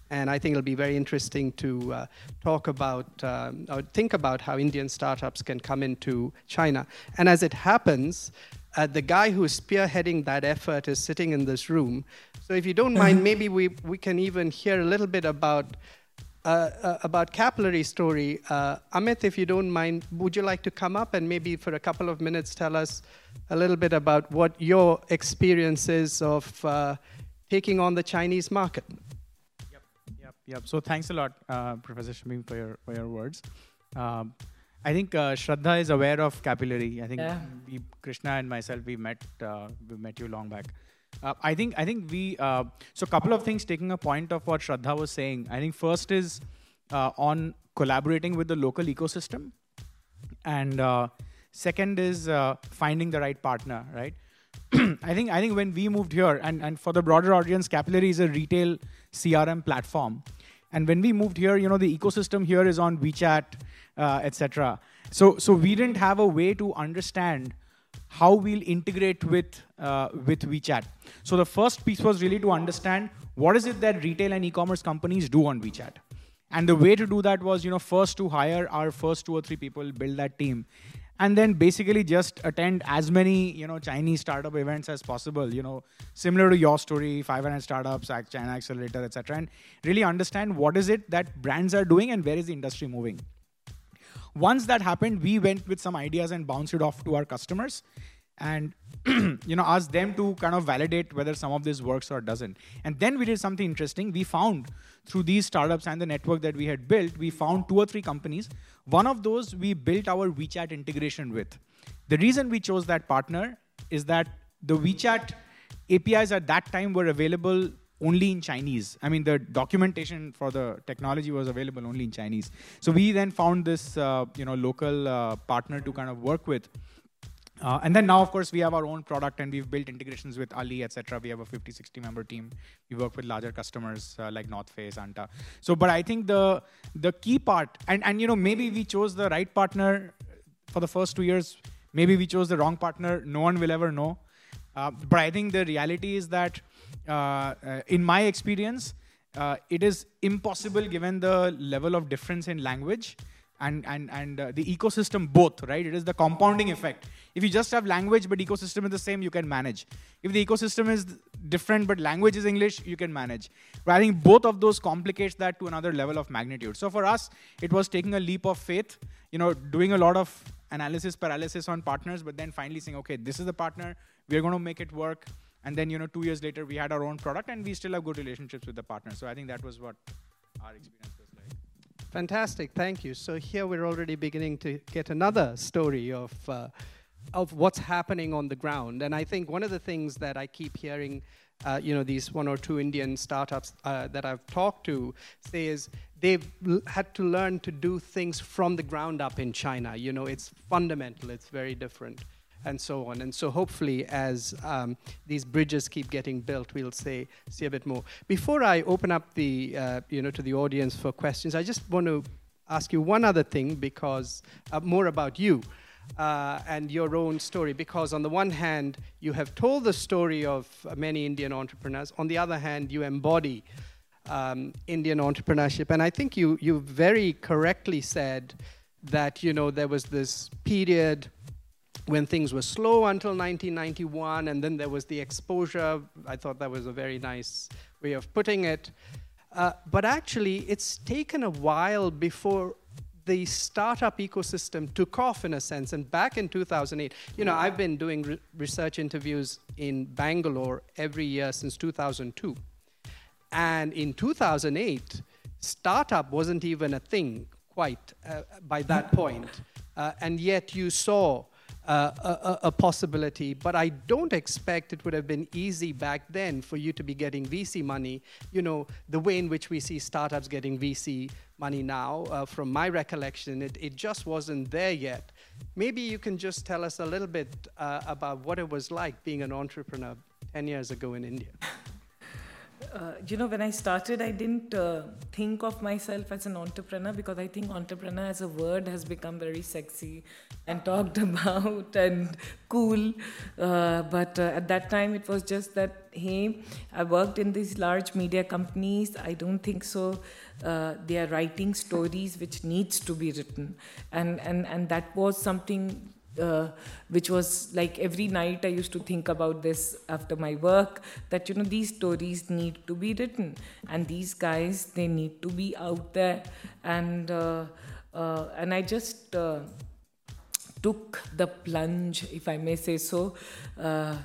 And I think it'll be very interesting to uh, talk about um, or think about how Indian startups can come into China. And as it happens, uh, the guy who is spearheading that effort is sitting in this room. So if you don't mind, maybe we, we can even hear a little bit about uh, uh, about capillary story. Uh, Amit, if you don't mind, would you like to come up and maybe for a couple of minutes tell us a little bit about what your experience is of uh, taking on the Chinese market? Yep, yep, yep. So thanks a lot, uh, Professor Shameen, for your for your words. Um, I think uh, Shraddha is aware of capillary. I think Yeah. we, Krishna and myself, we met we met you long back. Uh, I think I think we uh, so a couple of things taking a point of what Shraddha was saying. I think first is uh, on collaborating with the local ecosystem, and uh, second is uh, finding the right partner. Right. I think I think when we moved here, and and for the broader audience, Capillary is a retail CRM platform, and when we moved here, you know the ecosystem here is on WeChat, uh, etc. So so we didn't have a way to understand how we'll integrate with uh, with WeChat. So the first piece was really to understand what is it that retail and e-commerce companies do on WeChat. And the way to do that was, you know, first to hire our first two or three people, build that team, and then basically just attend as many, you know, Chinese startup events as possible. You know, similar to your story, 500 startups, China Accelerator, etc., and really understand what is it that brands are doing and where is the industry moving once that happened we went with some ideas and bounced it off to our customers and you know asked them to kind of validate whether some of this works or doesn't and then we did something interesting we found through these startups and the network that we had built we found two or three companies one of those we built our wechat integration with the reason we chose that partner is that the wechat apis at that time were available only in Chinese. I mean, the documentation for the technology was available only in Chinese. So we then found this, uh, you know, local uh, partner to kind of work with. Uh, and then now, of course, we have our own product and we've built integrations with Ali, etc. We have a 50, 60 member team. We work with larger customers uh, like North Face, Anta. So, but I think the the key part, and and you know, maybe we chose the right partner for the first two years. Maybe we chose the wrong partner. No one will ever know. Uh, but I think the reality is that, uh, uh, in my experience, uh, it is impossible given the level of difference in language and and and uh, the ecosystem both. Right? It is the compounding effect. If you just have language but ecosystem is the same, you can manage. If the ecosystem is different but language is English, you can manage. But I think both of those complicates that to another level of magnitude. So for us, it was taking a leap of faith. You know, doing a lot of analysis paralysis on partners, but then finally saying, okay, this is the partner we're going to make it work and then you know two years later we had our own product and we still have good relationships with the partners so i think that was what our experience was Fantastic, thank you. So here we're already beginning to get another story of uh, of what's happening on the ground, and I think one of the things that I keep hearing, uh, you know, these one or two Indian startups uh, that I've talked to say is they've l- had to learn to do things from the ground up in China. You know, it's fundamental, it's very different and so on. And so hopefully, as um, these bridges keep getting built, we'll say see a bit more. Before I open up the uh, you know to the audience for questions, I just want to ask you one other thing because uh, more about you. Uh, and your own story, because on the one hand, you have told the story of many Indian entrepreneurs. On the other hand, you embody um, Indian entrepreneurship, and I think you you very correctly said that you know there was this period when things were slow until 1991, and then there was the exposure. I thought that was a very nice way of putting it. Uh, but actually, it's taken a while before the startup ecosystem took off in a sense. And back in 2008, you know, I've been doing re- research interviews in Bangalore every year since 2002. And in 2008, startup wasn't even a thing quite uh, by that point. Uh, and yet you saw a, a- a possibility, but I don't expect it would have been easy back then for you to be getting VC money. You know, the way in which we see startups getting VC money now, uh, from my recollection, it, it just wasn't there yet. Maybe you can just tell us a little bit uh, about what it was like being an entrepreneur 10 years ago in India. Uh, you know, when I started, I didn't uh, think of myself as an entrepreneur because I think entrepreneur as a word has become very sexy and talked about and cool. Uh, but uh, at that time, it was just that, hey, I worked in these large media companies. I don't think so. Uh, they are writing stories which needs to be written, and and and that was something uh, which was like every night I used to think about this after my work that you know these stories need to be written and these guys they need to be out there. And uh, uh, and I just uh, took the plunge if I may say so. Uh,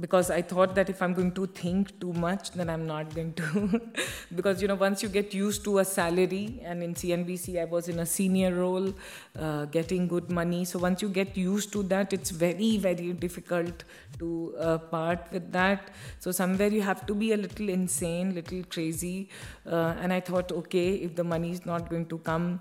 because I thought that if I'm going to think too much, then I'm not going to. because, you know, once you get used to a salary, and in CNBC, I was in a senior role, uh, getting good money. So once you get used to that, it's very, very difficult to uh, part with that. So somewhere you have to be a little insane, little crazy. Uh, and I thought, okay, if the money is not going to come,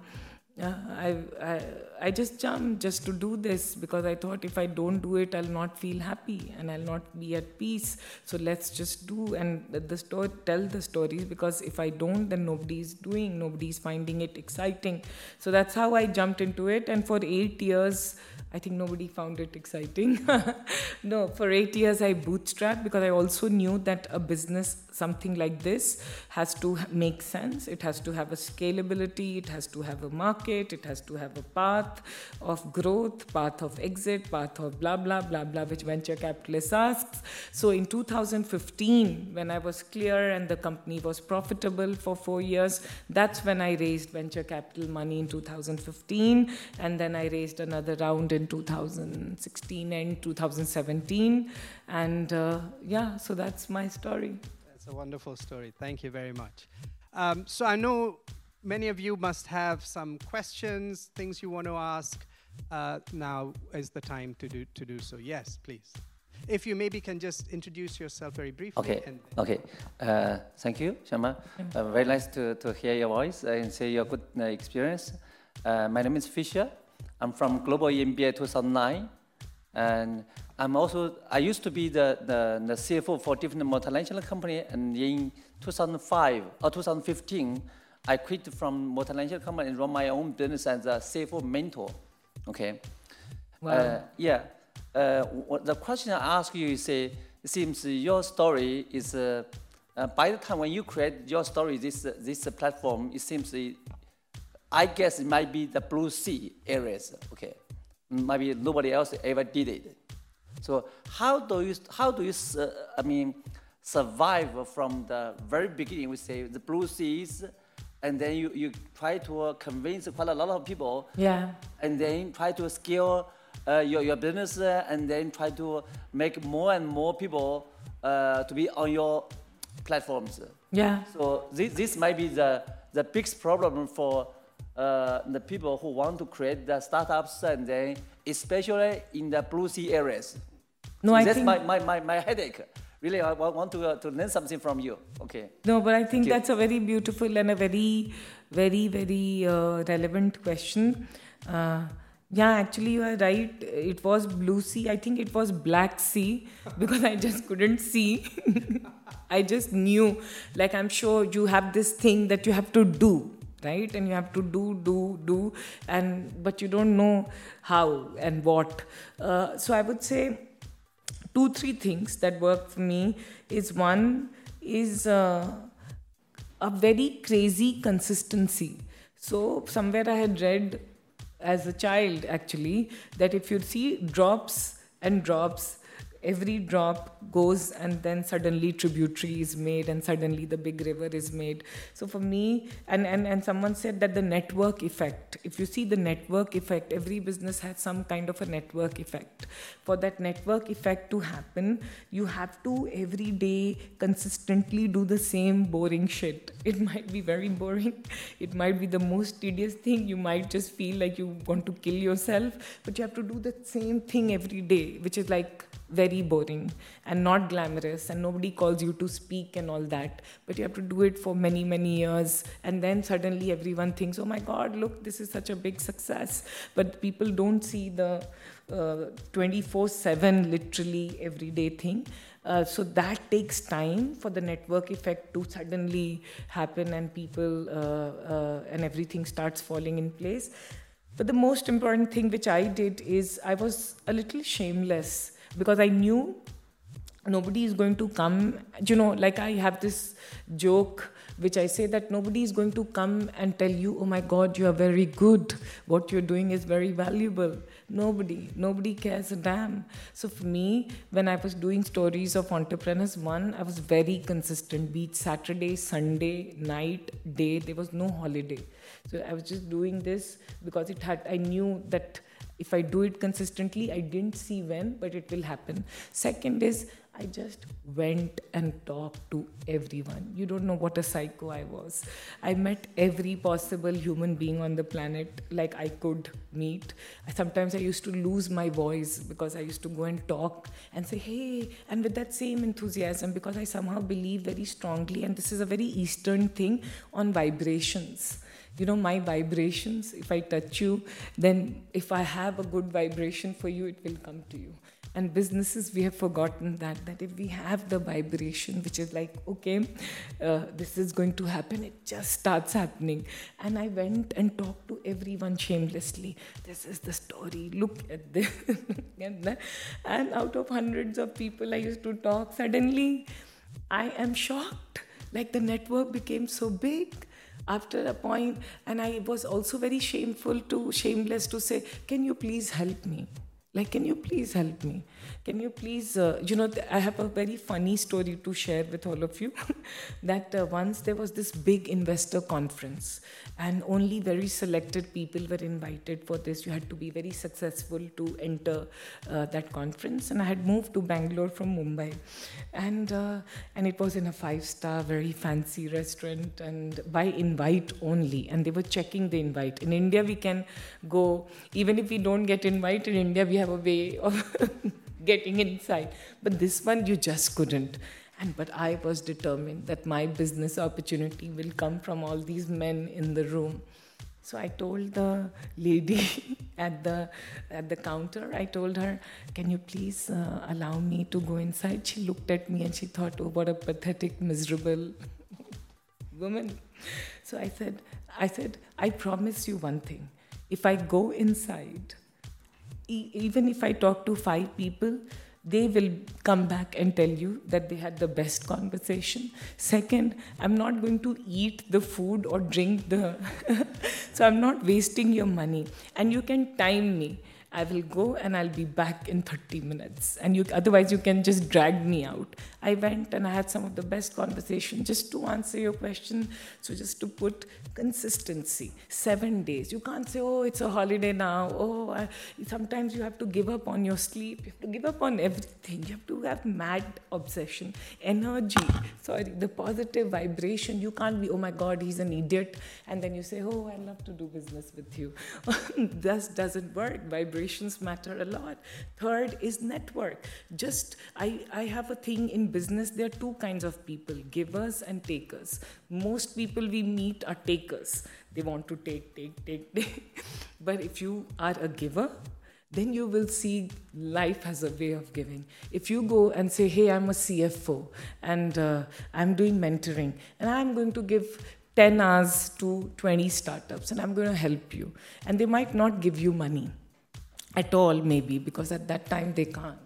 I, I, I just jumped just to do this because I thought if I don't do it, I'll not feel happy and I'll not be at peace. So let's just do and the story, tell the stories because if I don't, then nobody's doing, nobody's finding it exciting. So that's how I jumped into it. And for eight years, I think nobody found it exciting. no, for eight years I bootstrapped because I also knew that a business, something like this, has to make sense. It has to have a scalability, it has to have a market, it has to have a path of growth, path of exit, path of blah, blah, blah, blah, which venture capitalists asks. So in 2015, when I was clear and the company was profitable for four years, that's when I raised venture capital money in 2015. And then I raised another round in in 2016 and 2017. And uh, yeah, so that's my story. That's a wonderful story. Thank you very much. Um, so I know many of you must have some questions, things you want to ask. Uh, now is the time to do to do so. Yes, please. If you maybe can just introduce yourself very briefly. Okay. okay. Uh, thank you, Shama. Uh, very nice to, to hear your voice and see your good uh, experience. Uh, my name is Fisher. I'm from Global MBA 2009, and I'm also I used to be the, the, the CFO for different multinational company, and in 2005 or 2015, I quit from multinational company and run my own business as a CFO mentor. Okay. Wow. Uh, yeah. Uh, the question I ask you is, uh, it seems your story is, uh, uh, by the time when you create your story, this, this platform, it seems I guess it might be the blue sea areas. Okay, maybe nobody else ever did it. So how do you how do you uh, I mean survive from the very beginning? We say the blue seas, and then you, you try to uh, convince quite a lot of people. Yeah. And then try to scale uh, your your business, uh, and then try to make more and more people uh, to be on your platforms. Yeah. So this this might be the the biggest problem for uh, the people who want to create the startups and then especially in the blue sea areas. No, I that's think my, my, my, my headache. Really, I want to, uh, to learn something from you. Okay. No, but I think that's a very beautiful and a very, very, very uh, relevant question. Uh, yeah, actually, you are right. It was blue sea. I think it was black sea because I just couldn't see. I just knew, like, I'm sure you have this thing that you have to do right and you have to do do do and but you don't know how and what uh, so i would say two three things that work for me is one is uh, a very crazy consistency. So somewhere i had read as a child actually that if you see drops and drops every drop goes and then suddenly tributary is made and suddenly the big river is made. So for me and, and and someone said that the network effect if you see the network effect every business has some kind of a network effect. For that network effect to happen you have to every day consistently do the same boring shit. It might be very boring. It might be the most tedious thing. You might just feel like you want to kill yourself but you have to do the same thing every day which is like very boring and not glamorous and nobody calls you to speak and all that. But you have to do it for many many years and then suddenly everyone thinks oh my god look this is such a big success. But people don't see the 24 uh, 7 literally everyday thing. Uh, so that takes time for the network effect to suddenly happen and people uh, uh, and everything starts falling in place. But the most important thing which i did is i was a little shameless because I knew nobody is going to come. You know, like I have this joke which I say that nobody is going to come and tell you, oh my God, you are very good. What you're doing is very valuable. Nobody, nobody cares a damn. So for me, when I was doing stories of entrepreneurs, one, I was very consistent. Be it Saturday, Sunday, night, day, there was no holiday. So I was just doing this because it had. I knew that if I do it consistently, I didn't see when, but it will happen. Second is I just went and talked to everyone. You don't know what a psycho I was. I met every possible human being on the planet like I could meet. Sometimes I used to lose my voice because I used to go and talk and say, hey, and with that same enthusiasm because I somehow believe very strongly, and this is a very Eastern thing on vibrations you know my vibrations if i touch you then if i have a good vibration for you it will come to you. And businesses we have forgotten that that if we have the vibration which is like okay uh, this is going to happen it just starts happening. And i went and talked to everyone shamelessly. This is the story. Look at this. And out of hundreds of people i used to talk. Suddenly i am shocked. Like the network became so big after a point and i was also very shameful to shameless to say can you please help me? Like can you please help me? Can you please uh, you know i have a very funny story to share with all of you that uh, once there was this big investor conference and only very selected people were invited for this. You had to be very successful to enter uh, that conference. And i had moved to bangalore from mumbai. And uh, and it was in a five star very fancy restaurant and by invite only. And they were checking the invite. In india we can go even if we don't get invite in india we have a way of getting inside. But this one, you just couldn't. And but I was determined that my business opportunity will come from all these men in the room. So I told the lady at the at the counter. I told her, "Can you please uh, allow me to go inside?" She looked at me and she thought, "Oh, what a pathetic, miserable woman." So I said, "I said I promise you one thing. If I go inside, even if I talk to five people, they will come back and tell you that they had the best conversation. Second, I'm not going to eat the food or drink the. so I'm not wasting your money. And you can time me. I will go and I'll be back in 30 minutes. And you, otherwise, you can just drag me out. I went and I had some of the best conversation just to answer your question. So, just to put consistency, seven days. You can't say, oh, it's a holiday now. Oh, I, sometimes you have to give up on your sleep. You have to give up on everything. You have to have mad obsession, energy. Sorry, the positive vibration. You can't be, oh my God, he's an idiot. And then you say, oh, I love to do business with you. this doesn't work. Vibrations matter a lot. Third is network. Just, I, I have a thing in business, there are two kinds of people givers and takers. Most people we meet are takers. They want to take, take, take, take. but if you are a giver, then you will see life has a way of giving. If you go and say, Hey, I'm a CFO and uh, I'm doing mentoring and I'm going to give 10 hours to 20 startups and I'm going to help you, and they might not give you money at all, maybe, because at that time they can't,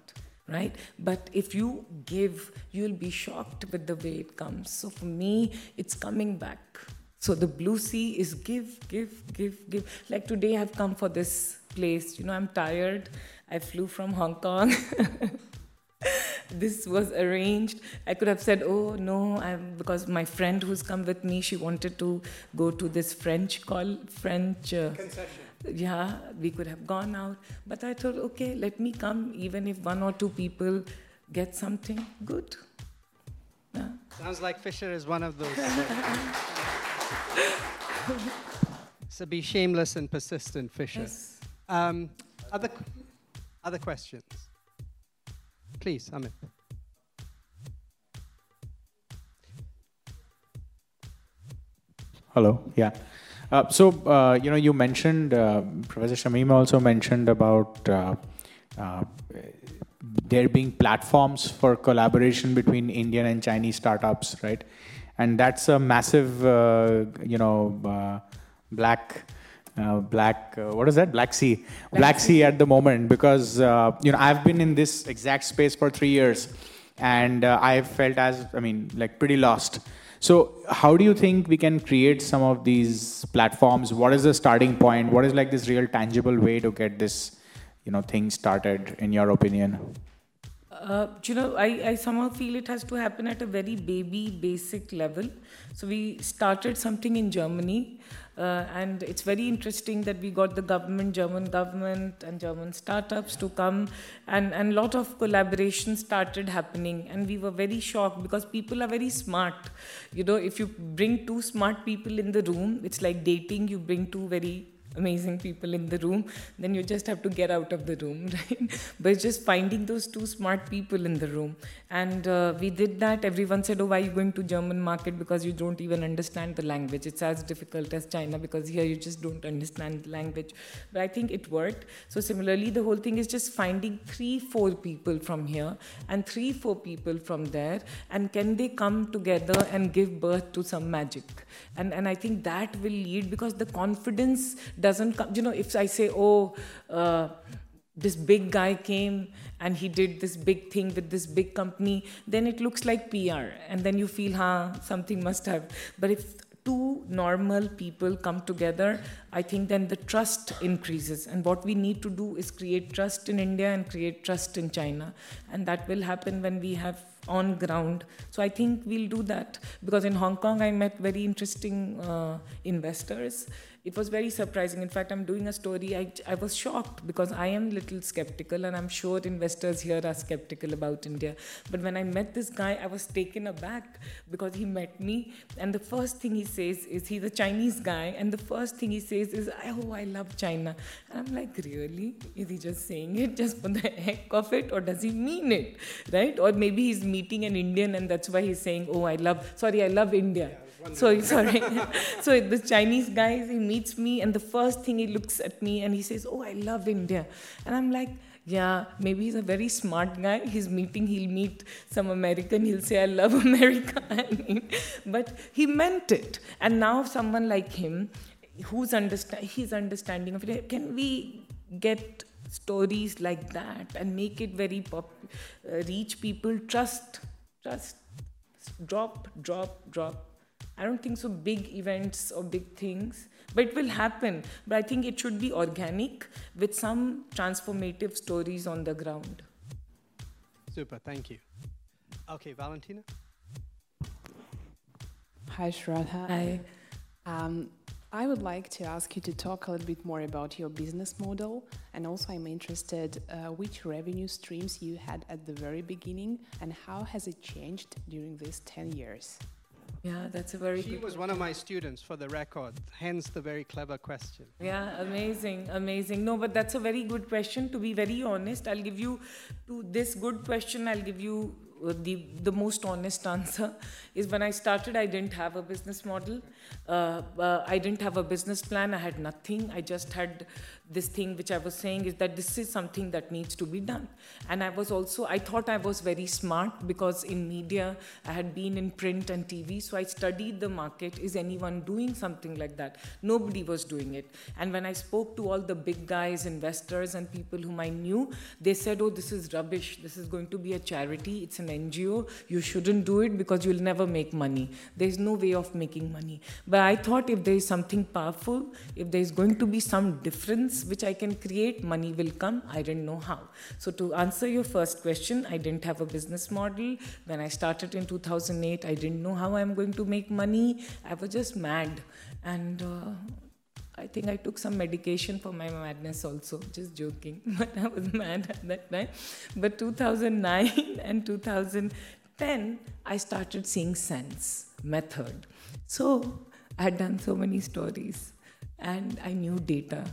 right? But if you give, you'll be shocked with the way it comes. So for me, it's coming back. So the blue sea is give, give, give, give. Like today, I've come for this place. You know, I'm tired. I flew from Hong Kong. this was arranged. I could have said, "Oh no," I'm, because my friend who's come with me, she wanted to go to this French call French uh, concession yeah, we could have gone out. But I thought, okay, let me come, even if one or two people get something good. Yeah. Sounds like Fisher is one of those. so be shameless and persistent, Fisher. Yes. Um, other, other questions? Please, Amit. Hello, yeah. Uh, so, uh, you know, you mentioned, uh, Professor Shameen also mentioned about uh, uh, there being platforms for collaboration between Indian and Chinese startups, right? And that's a massive, you know, black. Uh, black uh, what is that black sea black, black sea. sea. at the moment because uh, you know i've been in this exact space for three years and i've felt as i mean like pretty lost So, how do you think we can create some of these platforms? What is the starting point? What is like this real tangible way to get this, you know, thing started? In your opinion? Uh, you know, I, I somehow feel it has to happen at a very baby, basic level. So we started something in Germany, uh, and it's very interesting that we got the government, German government, and German startups to come, and and a lot of collaboration started happening, and we were very shocked because people are very smart. You know, if you bring two smart people in the room, it's like dating. You bring two very amazing people in the room, then you just have to get out of the room, right? but just finding those two smart people in the room. And uh, we did that. Everyone said, "Oh, why are you going to German market? Because you don't even understand the language. It's as difficult as China because here you just don't understand the language." But I think it worked. So similarly, the whole thing is just finding three, four people from here and three, four people from there, and can they come together and give birth to some magic? And and I think that will lead because the confidence doesn't come. You know, if I say, oh, uh, this big guy came and he did this big thing with this big company, then it looks like PR. And then you feel, huh, something must have. But if two normal people come together, I think then the trust increases. And what we need to do is create trust in India and create trust in China. And that will happen when we have on ground. So I think we'll do that because in Hong Kong I met very interesting uh, investors it was very surprising. In fact, I'm doing a story. I, I was shocked because I am little skeptical, and I'm sure investors here are skeptical about India. But when I met this guy, I was taken aback because he met me, and the first thing he says is he's a Chinese guy, and the first thing he says is, "Oh, I love China." And I'm like, really? Is he just saying it just for the heck of it, or does he mean it, right? Or maybe he's meeting an Indian, and that's why he's saying, "Oh, I love." Sorry, I love India. So sorry. so the Chinese guy, he meets me, and the first thing he looks at me and he says, "Oh, I love India," and I'm like. Yeah, maybe he's a very smart guy. He's meeting, he'll meet some American, he'll say, I love America. I mean, but he meant it. And now, someone like him, who's understand, his understanding of it, can we get stories like that and make it very pop, uh, reach people? Trust, trust, drop, drop, drop I don't think so big events or big things, but it will happen. But I think it should be organic with some transformative stories on the ground. Super, thank you. Okay, Valentina. Hi, Shraddha. Hi. Um, I would like to ask you to talk a little bit more about your business model, and also I'm interested uh, which revenue streams you had at the very beginning, and how has it changed during these 10 years? Yeah, that's a very. She was one of my students, for the record. Hence the very clever question. Yeah, amazing, amazing. No, but that's a very good question. To be very honest, I'll give you to this good question. I'll give you uh, the the most honest answer is when I started, I didn't have a business model. Uh, uh, I didn't have a business plan. I had nothing. I just had this thing which I was saying is that this is something that needs to be done. And I was also, I thought I was very smart because in media, I had been in print and TV, so I studied the market. Is anyone doing something like that? Nobody was doing it. And when I spoke to all the big guys, investors, and people whom I knew, they said, Oh, this is rubbish. This is going to be a charity. It's an NGO. You shouldn't do it because you'll never make money. There's no way of making money. But I thought if there is something powerful, if there's going to be some difference, which I can create, money will come. I didn't know how. So, to answer your first question, I didn't have a business model. When I started in 2008, I didn't know how I'm going to make money. I was just mad. And uh, I think I took some medication for my madness also, just joking. But I was mad at that time. But 2009 and 2010, I started seeing sense, method. So I had done so many stories and I knew data.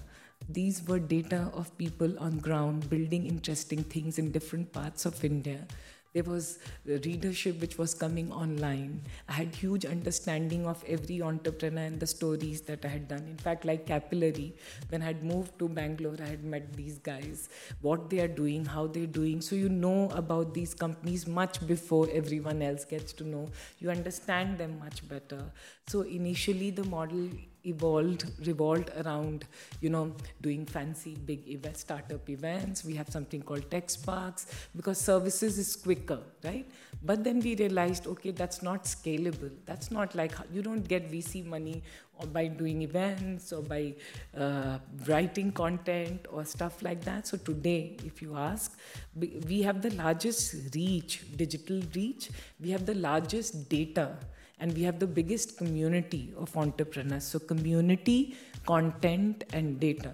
These were data of people on ground building interesting things in different parts of India. There was readership which was coming online. I had huge understanding of every entrepreneur and the stories that I had done. In fact, like Capillary, when I had moved to Bangalore, I had met these guys, what they are doing, how they're doing. So you know about these companies much before everyone else gets to know. You understand them much better. So initially, the model evolved revolved around you know doing fancy big event, startup events. We have something called TechSparks because services is quicker right? But then we realized okay that's not scalable. That's not like you don't get vc money or by doing events or by uh, writing content or stuff like that. So today if you ask we have the largest reach digital reach. We have the largest data and we have the biggest community of entrepreneurs. So, community, content, and data.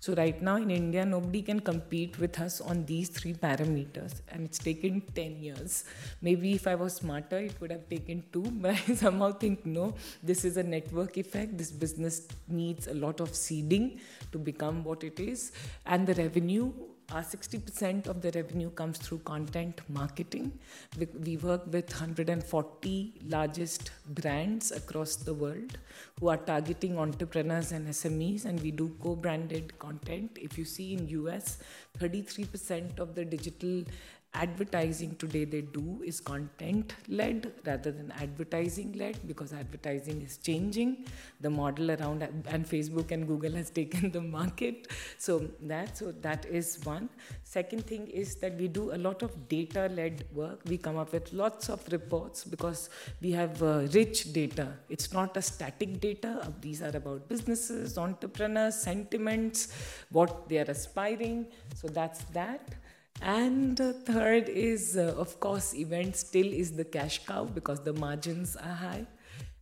So, right now in India, nobody can compete with us on these three parameters, and it's taken 10 years. Maybe if I was smarter, it would have taken two, but I somehow think no, this is a network effect. This business needs a lot of seeding to become what it is, and the revenue our 60% of the revenue comes through content marketing. We, we, work with 140 largest brands across the world who are targeting entrepreneurs and SMEs, and we do co-branded content. If you see in US, 33% of the digital advertising today they do is content led rather than advertising led because advertising is changing. The model around and facebook and google has taken the market. So that so that is one. Second thing is that we do a lot of data led work. We come up with lots of reports because we have uh, rich data. It's not a static data. These are about businesses entrepreneurs sentiments what they are aspiring. So that's that and third is, uh, of course, event still is the cash cow because the margins are high.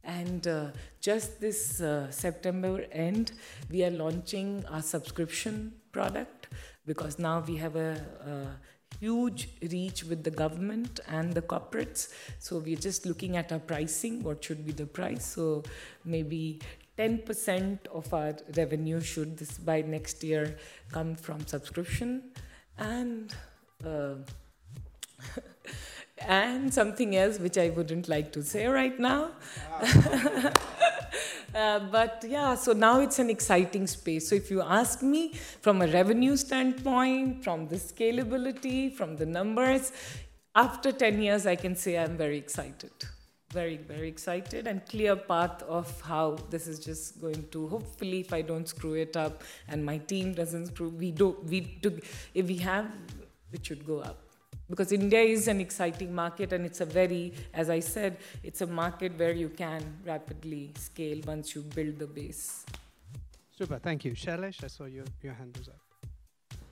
And uh, just this uh, September end, we are launching our subscription product because now we have a, a huge reach with the government and the corporates. So we're just looking at our pricing. What should be the price? So maybe 10% of our revenue should this by next year come from subscription and uh, and something else which I wouldn't like to say right now. uh, but yeah, so now it's an exciting space. So if you ask me from a revenue standpoint, from the scalability, from the numbers, after 10 years, I can say I'm very excited very very excited and clear path of how this is just going to hopefully if i don't screw it up and my team doesn't screw we do we do if we have it should go up. Because india is an exciting market and it's a very as i said it's a market where you can rapidly scale once you build the base. Super thank you. Shailesh i saw your, your hand was up.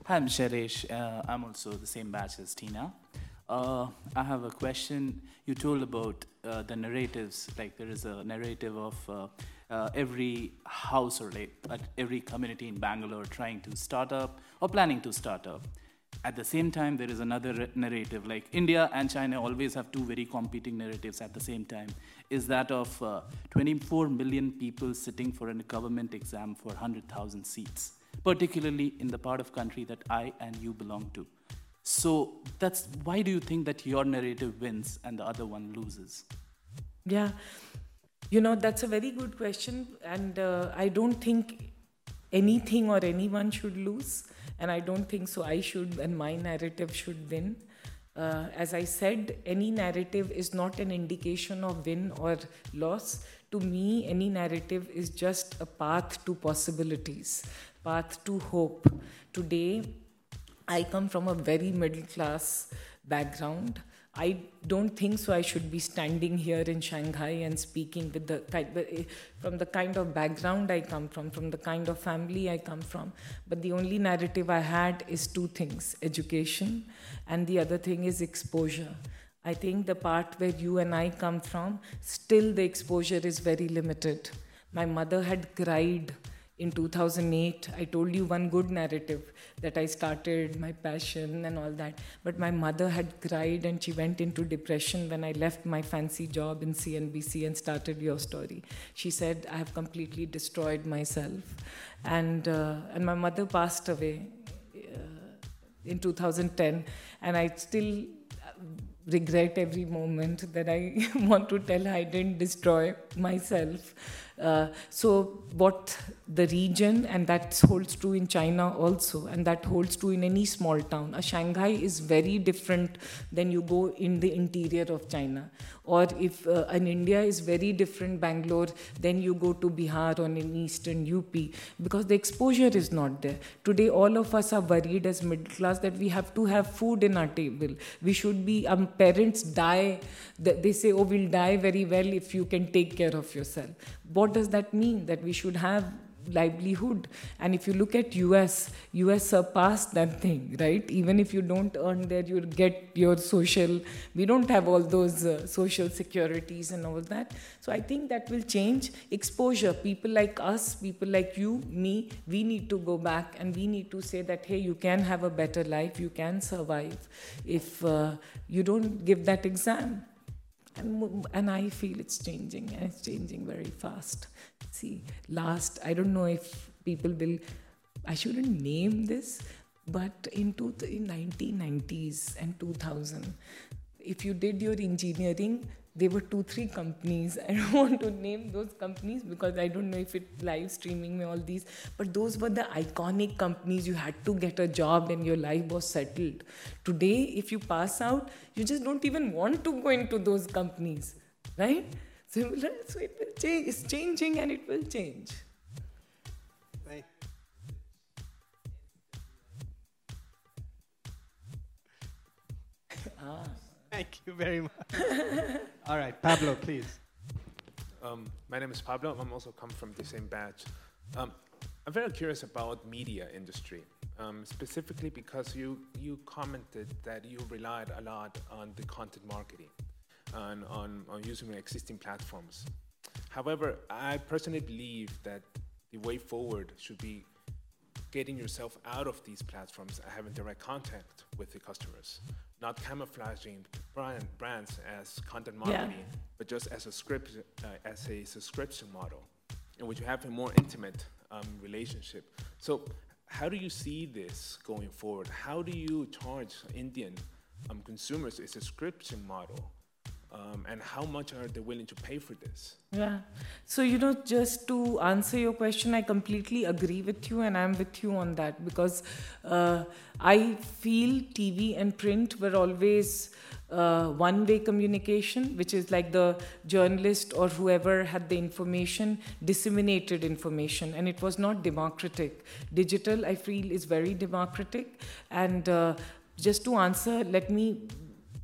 Hi i'm shailesh. Uh, i'm also the same batch as tina uh, I have a question. You told about uh, the narratives, like there is a narrative of uh, uh every house or like every community in Bangalore trying to start up or planning to start up. At the same time, there is another narrative, like India and China always have two very competing narratives at the same time, is that of uh, 24 million people sitting for a government exam for 100,000 seats, particularly in the part of country that I and you belong to. So that's why do you think that your narrative wins and the other one loses? Yeah, you know that's a very good question, and uh, I don't think anything or anyone should lose, and I don't think so. I should, and my narrative should win. Uh, as I said, any narrative is not an indication of win or loss. To me, any narrative is just a path to possibilities, path to hope. Today, I come from a very middle class background. I don't think so. I should be standing here in Shanghai and speaking with the eh, from the kind of background I come from, from the kind of family I come from. But the only narrative I had is two things: education, and the other thing is exposure. I think the part where you and I come from, still the exposure is very limited. My mother had cried in 2008 i told you one good narrative that i started my passion and all that. But my mother had cried and she went into depression when i left my fancy job in cnbc and started YourStory. She said i have completely destroyed myself. And uh, and my mother passed away uh, in 2010 and i still regret every moment that i want to tell i didn't destroy myself Uh, so, what the region, and that holds true in China also, and that holds true in any small town. A Shanghai is very different than you go in the interior of China. Or if uh, an India is very different, Bangalore, then you go to Bihar or in eastern UP, because the exposure is not there. Today, all of us are worried as middle class that we have to have food in our table. We should be, um, parents die, they say, oh, we'll die very well if you can take care of yourself what does that mean? That we should have livelihood? And if you look at us us surpassed that thing right? Even if you don't earn there you get your social we don't have all those uh, social securities and all that. So i think that will change exposure. People like us people like you me we need to go back and we need to say that hey you can have a better life you can survive if uh, you don't give that exam and, and I feel it's changing and it's changing very fast. See, last, I don't know if people will, I shouldn't name this, but in, two, in 1990s and 2000, if you did your engineering, there were two, three companies. I don't want to name those companies because I don't know if it live streaming me all these, but those were the iconic companies. You had to get a job and your life was settled. Today, if you pass out, you just don't even want to go into those companies, right? So it will change. It's changing and it will change. Right. ah. Thank you very much. All right, Pablo, please. Um, my name is Pablo. I'm also come from the same batch. Um, I'm very curious about media industry, um, specifically because you you commented that you relied a lot on the content marketing and on, on using existing platforms. However, I personally believe that the way forward should be getting yourself out of these platforms and having direct contact with the customers not camouflaging brand, brands as content marketing, yeah. but just as a script, uh, as a subscription model, in which you have a more intimate um, relationship. So, how do you see this going forward? How do you charge Indian um, consumers a subscription model um, and how much are they willing to pay for this? Yeah. So, you know, just to answer your question, I completely agree with you and I'm with you on that because uh, I feel TV and print were always uh, one way communication, which is like the journalist or whoever had the information disseminated information, and it was not democratic. Digital, I feel, is very democratic. And uh, just to answer, let me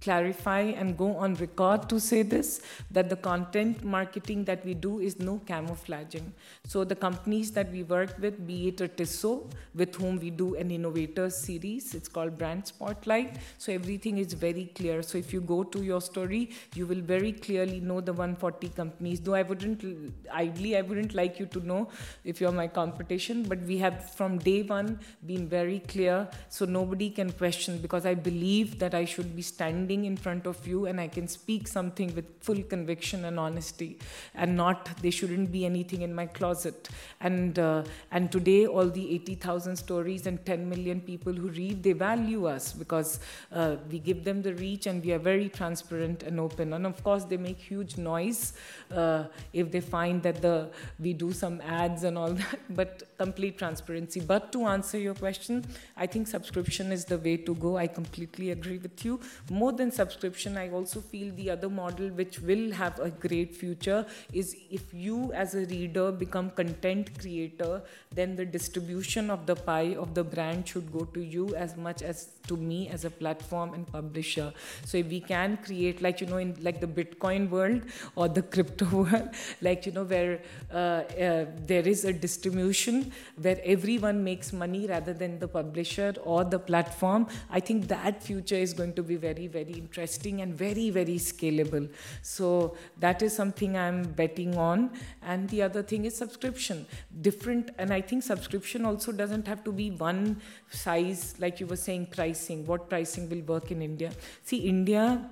clarify and go on record to say this that the content marketing that we do is no camouflaging. So, the companies that we work with, be it a Tissot, with whom we do an innovator series, it's called Brand Spotlight. So, everything is very clear. So, if you go to YourStory, you will very clearly know the 140 companies. Though I wouldn't, ideally, I wouldn't like you to know if you're my competition, but we have from day one been very clear so nobody can question because I believe that I should be standing standing in front of you and I can speak something with full conviction and honesty and not there shouldn't be anything in my closet. And uh, and today all the 80,000 stories and 10 million people who read they value us because uh, we give them the reach and we are very transparent and open. And of course they make huge noise uh, if they find that the we do some ads and all that but complete transparency. But to answer your question I think subscription is the way to go. I completely agree with you. More than subscription, I also feel the other model which will have a great future is if you as a reader become content creator, then the distribution of the pie of the brand should go to you as much as to me as a platform and publisher. So if we can create like you know in like the Bitcoin world or the crypto world, like you know where uh, uh, there is a distribution where everyone makes money rather than the publisher or the platform, I think that future is going to be very very very interesting and very, very scalable. So that is something I'm betting on. And the other thing is subscription. Different, and I think subscription also doesn't have to be one size, like you were saying, pricing. What pricing will work in India? See, India,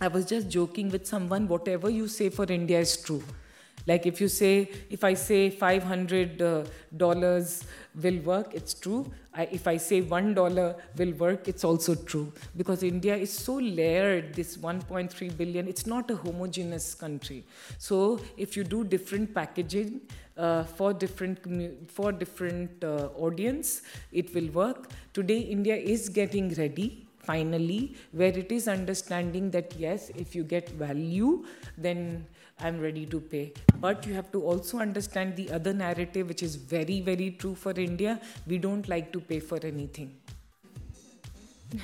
I was just joking with someone, whatever you say for India is true. Like if you say, if I say $500 uh, will work, it's true. I, if I say one dollar will work, it's also true because India is so layered. This 1.3 billion, it's not a homogeneous country. So if you do different packaging uh, for different for different uh, audience, it will work. Today, India is getting ready finally, where it is understanding that yes, if you get value, then I'm ready to pay. But you have to also understand the other narrative, which is very, very true for India. We don't like to pay for anything.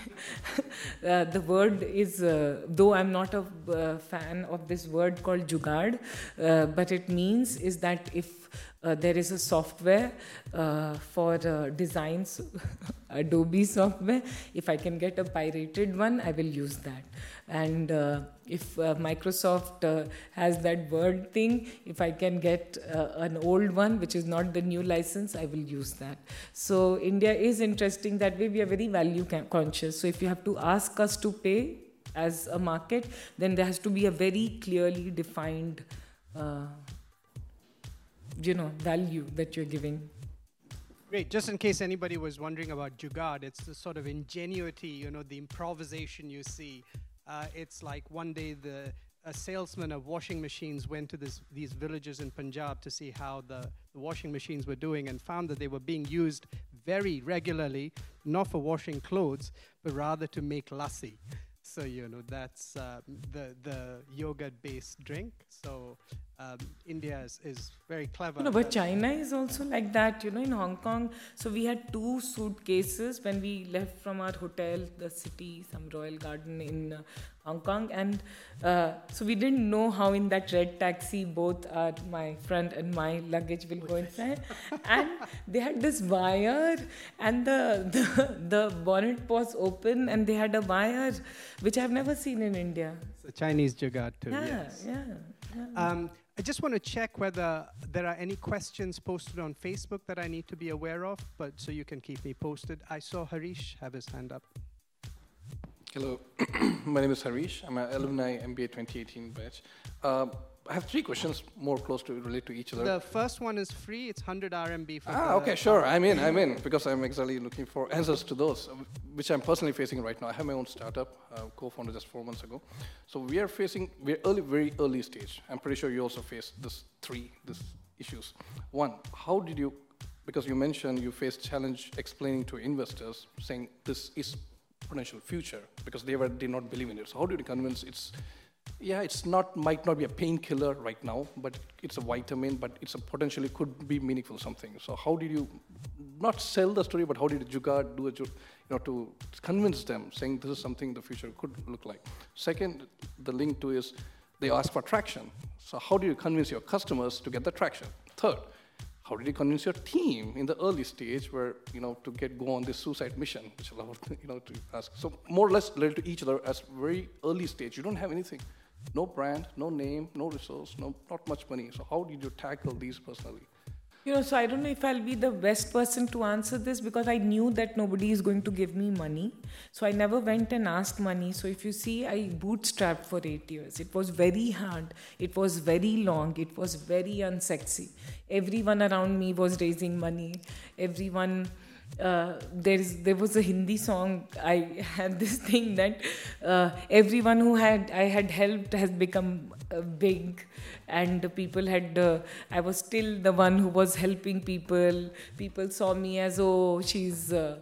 uh, the word is, uh, though I'm not a uh, fan of this word called jugaad, uh, but it means is that if uh, there is a software uh, for designs, Adobe software. If I can get a pirated one, I will use that. And uh, if uh, Microsoft uh, has that Word thing, if I can get an old one, which is not the new license, I will use that. So India is interesting that way. We are very value conscious. So if you have to ask us to pay as a market, then there has to be a very clearly defined you know value that you're giving Great. Just in case anybody was wondering about jugaad, it's the sort of ingenuity, you know, the improvisation you see. Uh, it's like one day the a salesman of washing machines went to this, these villages in Punjab to see how the, the washing machines were doing and found that they were being used very regularly, not for washing clothes, but rather to make lassi. So you know that's uh, the the yogurt-based drink. So um, India is, is very clever. No, but China is also like that. You know, in Hong Kong, so we had two suitcases when we left from our hotel, the city, some royal garden in uh, Hong Kong, and uh, so we didn't know how in that red taxi both uh, my front and my luggage will go inside, and they had this wire, and the, the the bonnet was open, and they had a wire which I've never seen in India. So Chinese jugaad too. Yeah, yes. yeah. yeah. Um, I just want to check whether there are any questions posted on Facebook that I need to be aware of, but so you can keep me posted. I saw Harish have his hand up. Hello, my name is Harish. I'm an alumni MBA 2018 batch. Uh, I have three questions more close to relate to each other. The first one is free. It's 100 RMB for Ah, okay, sure. I'm in. I'm in because I'm exactly looking for answers to those, which I'm personally facing right now. I have my own startup, uh, co-founded just four months ago. So we are facing we're early, very early stage. I'm pretty sure you also face this three this issues. One, how did you? Because you mentioned you faced challenge explaining to investors, saying this is potential future because they were did not believe in it. So how did you convince it's yeah, it's not might not be a painkiller right now, but it's a vitamin, but it's a potentially could be meaningful something. So how did you not sell the story, but how did Jugaad do a you know to convince them, saying this is something the future could look like? Second, the link to is they ask for traction. So how do you convince your customers to get the traction? Third, how did you convince your team in the early stage where you know to get go on this suicide mission which allowed you know to ask so more or less related to each other as very early stage you don't have anything no brand, no name, no resource, no, not much money. So how did you tackle these personally? You know, so I don't know if I'll be the best person to answer this because I knew that nobody is going to give me money. So I never went and asked money. So if you see, I bootstrapped for eight years. It was very hard. It was very long. It was very unsexy. Everyone around me was raising money. Everyone uh, there's there was a Hindi song. I had this thing that uh, everyone who had I had helped has become uh, big, and people had. Uh, I was still the one who was helping people. People saw me as oh she's uh,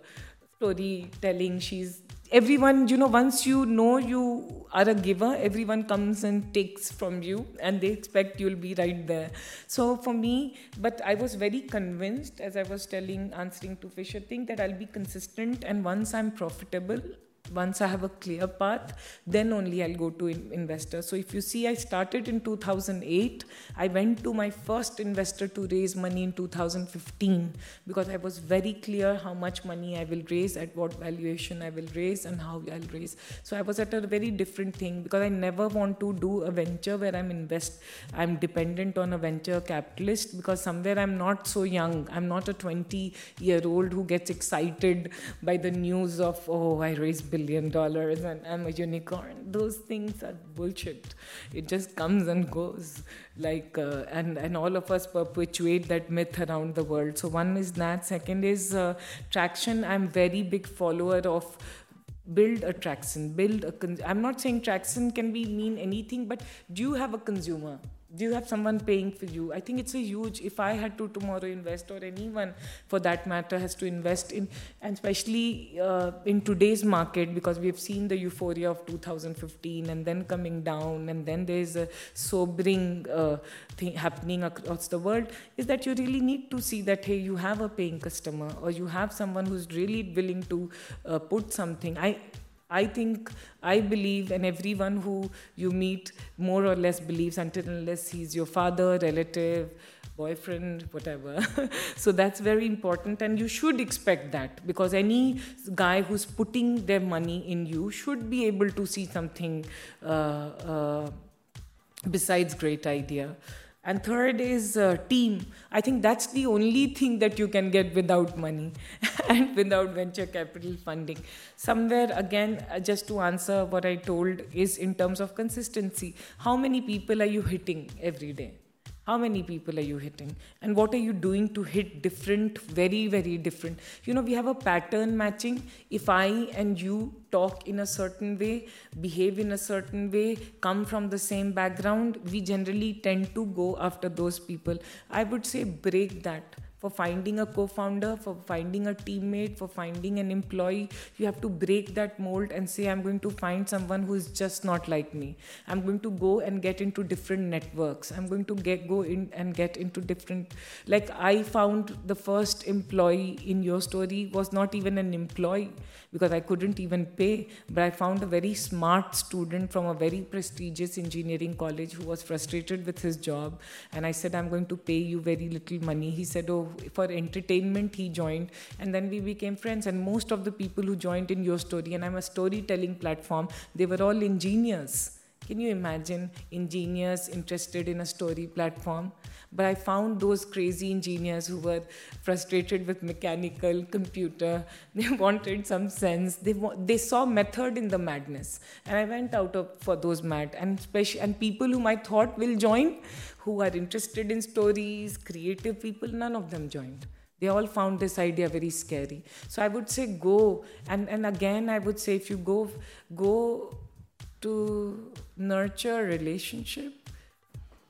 storytelling. She's everyone you know once you know you are a giver everyone comes and takes from you and they expect you'll be right there. So for me but i was very convinced as i was telling answering to fisher thing that i'll be consistent and once i'm profitable once I have a clear path, then only I'll go to in- investor. So if you see, I started in 2008. I went to my first investor to raise money in 2015 because I was very clear how much money I will raise, at what valuation I will raise, and how I'll raise. So I was at a very different thing because I never want to do a venture where I'm invest. I'm dependent on a venture capitalist because somewhere I'm not so young. I'm not a 20 year old who gets excited by the news of oh I raised billion dollars and I'm a unicorn. Those things are bullshit. It just comes and goes. Like, uh, and, and all of us perpetuate that myth around the world. So, one is that. Second is uh, traction. I'm very big follower of build a traction build a con- i'm not saying traction can be mean anything but do you have a consumer do you have someone paying for you? I think it's a huge if i had to tomorrow invest or anyone for that matter has to invest in and especially uh, in today's market because we have seen the euphoria of 2015 and then coming down and then there's a sobering uh, thing happening across the world is that you really need to see that hey you have a paying customer or you have someone who's really willing to uh, put something. I I think, I believe, and everyone who you meet more or less believes until unless he's your father, relative, boyfriend, whatever. so that's very important, and you should expect that because any guy who's putting their money in you should be able to see something uh, uh, besides great idea. And third is uh, team. I think that's the only thing that you can get without money and without venture capital funding. Somewhere, again, uh, just to answer what I told, is in terms of consistency. How many people are you hitting every day? How many people are you hitting? And what are you doing to hit different very very different? You know we have a pattern matching. If i and you talk in a certain way behave in a certain way come from the same background we generally tend to go after those people. I would say break that for finding a co-founder for finding a teammate for finding an employee you have to break that mold and say i'm going to find someone who is just not like me i'm going to go and get into different networks i'm going to get go in and get into different like i found the first employee in YourStory was not even an employee because I couldn't even pay. But I found a very smart student from a very prestigious engineering college who was frustrated with his job. And I said, I'm going to pay you very little money. He said, Oh, for entertainment, he joined. And then we became friends. And most of the people who joined in YourStory, and I'm a storytelling platform, they were all engineers. Can you imagine engineers interested in a story platform? But I found those crazy engineers who were frustrated with mechanical computer. They wanted some sense. They they saw method in the madness, and I went out of, for those mad and special and people whom I thought will join, who are interested in stories, creative people. None of them joined they all found this idea very scary so i would say go and and again i would say if you go go to nurture relationship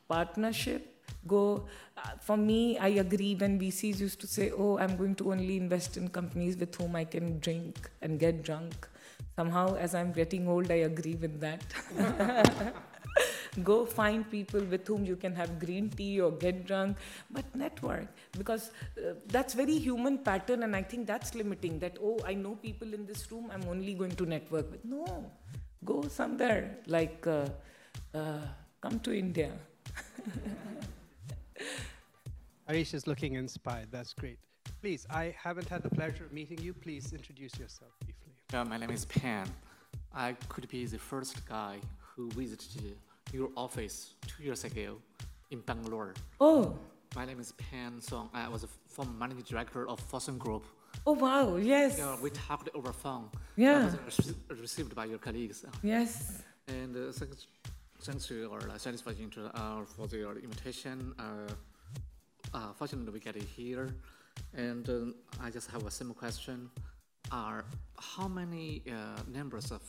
partnership go. Uh, for me, I agree when VCs used to say, oh, I'm going to only invest in companies with whom I can drink and get drunk. Somehow, as I'm getting old, I agree with that. go find people with whom you can have green tea or get drunk but network because uh, that's very human pattern and i think that's limiting that oh i know people in this room i'm only going to network with no go somewhere like uh, uh, come to india Harish is looking inspired. That's great. Please, I haven't had the pleasure of meeting you. Please introduce yourself briefly. Yeah, my name is Pan. I could be the first guy who visited your office two years ago in Bangalore. Oh. My name is Pan Song. I was a former managing director of Fosun Group. Oh wow! Yes. Yeah, we talked over phone. Yeah. was received by your colleagues. Yes. And uh, thanks, thanks to your uh, satisfaction uh, for your invitation. Uh, uh, fortunately, we get it here. And um, I just have a simple question. Are how many uh, numbers of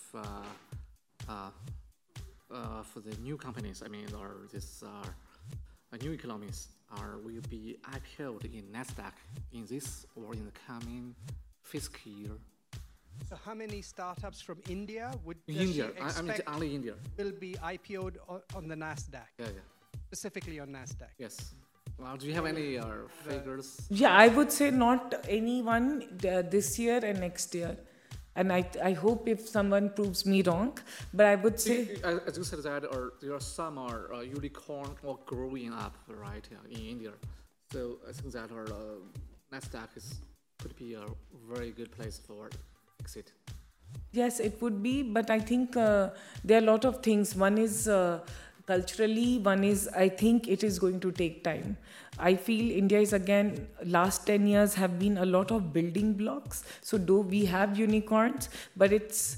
uh, for the new companies? I mean, or this uh, new economies are will be IPO'd in Nasdaq in this or in the coming fiscal year? So, how many startups from India would India? I, I mean, only India will be IPO'd on, on the Nasdaq? Yeah, yeah. Specifically on Nasdaq. Yes. Well, do you have any uh, figures? Yeah, I would say not anyone uh, this year and next year. And I, I hope if someone proves me wrong, but I would say. As you said that, or there are some are uh, unicorn or growing up, right, in India. So I think that our uh, Nasdaq is could be a very good place for exit. Yes, it would be, but I think uh, there are a lot of things. One is uh, culturally one is i think it is going to take time i feel india is again last 10 years have been a lot of building blocks so do we have unicorns but it's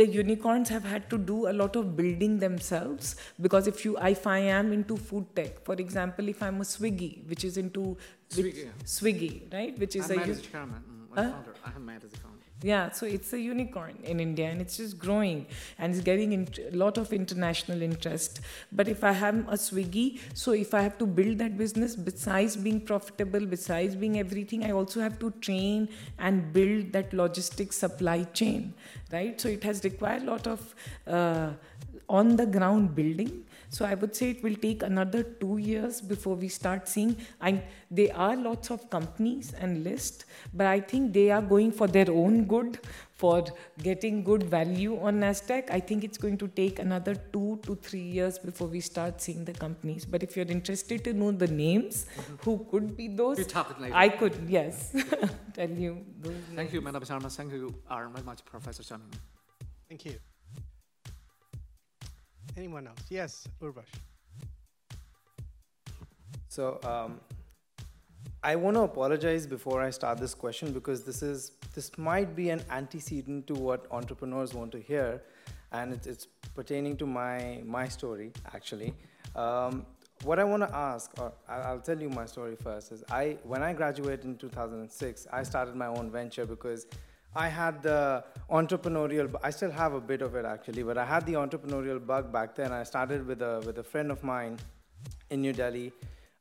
the unicorns have had to do a lot of building themselves because if you if i am into food tech for example if i'm a swiggy which is into Swiggy. swiggy right which is I'm a mad as a chairman. Mm, Huh? I. I have mad as a founder. Yeah, so it's a unicorn in India and it's just growing and it's getting a lot of international interest. But if I have a Swiggy, so if I have to build that business, besides being profitable, besides being everything, I also have to train and build that logistics supply chain, right? So it has required a lot of uh, on the ground building. So I would say it will take another two years before we start seeing. I, there are lots of companies and list, but I think they are going for their own good, for getting good value on Nasdaq. I think it's going to take another two to three years before we start seeing the companies. But if you're interested to know the names, who could be those? We talk it later. I could, yes, tell you. Those Thank you. Madam Sharma. Thank you very much, Professor Shameen. Thank you. Anyone else? Yes, Urvash. So um, I want to apologize before I start this question because this is this might be an antecedent to what entrepreneurs want to hear, and it's, it's pertaining to my my story actually. Um, what I want to ask, or I'll tell you my story first, is I when I graduated in 2006, I started my own venture because I had the entrepreneurial. I still have a bit of it actually, but I had the entrepreneurial bug back then. I started with a with a friend of mine in New Delhi,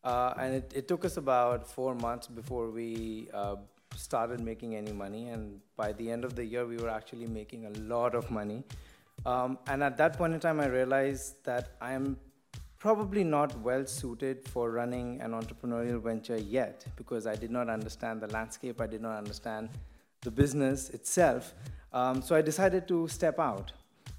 uh, and it, it took us about four months before we uh, started making any money. And by the end of the year, we were actually making a lot of money. Um, and at that point in time, I realized that I am probably not well suited for running an entrepreneurial venture yet because I did not understand the landscape, I did not understand the business itself. Um, so I decided to step out.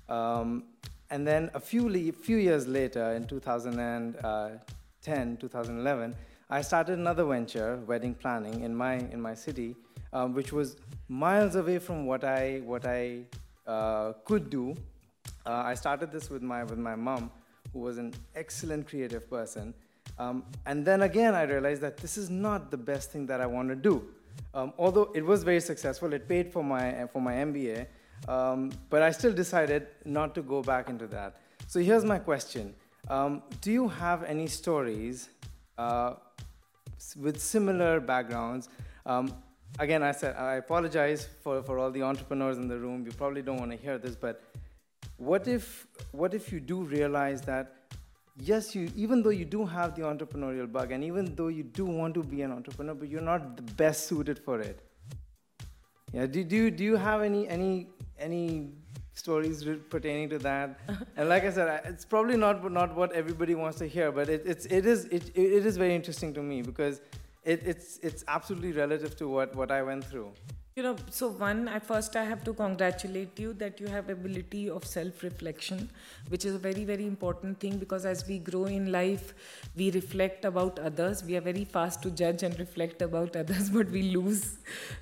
Um, and then a few, le- few years later, in 2010, 2011, I started another venture, wedding planning, in my, in my city, um, which was miles away from what I, what I uh, could do. Uh, I started this with my, with my mom, who was an excellent creative person. Um, and then again, I realized that this is not the best thing that I want to do. Um, although it was very successful, it paid for my, for my MBA, um, but I still decided not to go back into that. So here's my question um, Do you have any stories uh, with similar backgrounds? Um, again, I said I apologize for, for all the entrepreneurs in the room. You probably don't want to hear this, but what if what if you do realize that yes you even though you do have the entrepreneurial bug and even though you do want to be an entrepreneur but you're not the best suited for it. Yeah do, do, you, do you have any any any stories pertaining to that? And like i said it's probably not not what everybody wants to hear but it, it's it is it, it is very interesting to me because it, it's it's absolutely relative to what what i went through You know, so one, at first I have to congratulate you that you have ability of self-reflection, which is a very, very important thing because as we grow in life, we reflect about others. We are very fast to judge and reflect about others, but we lose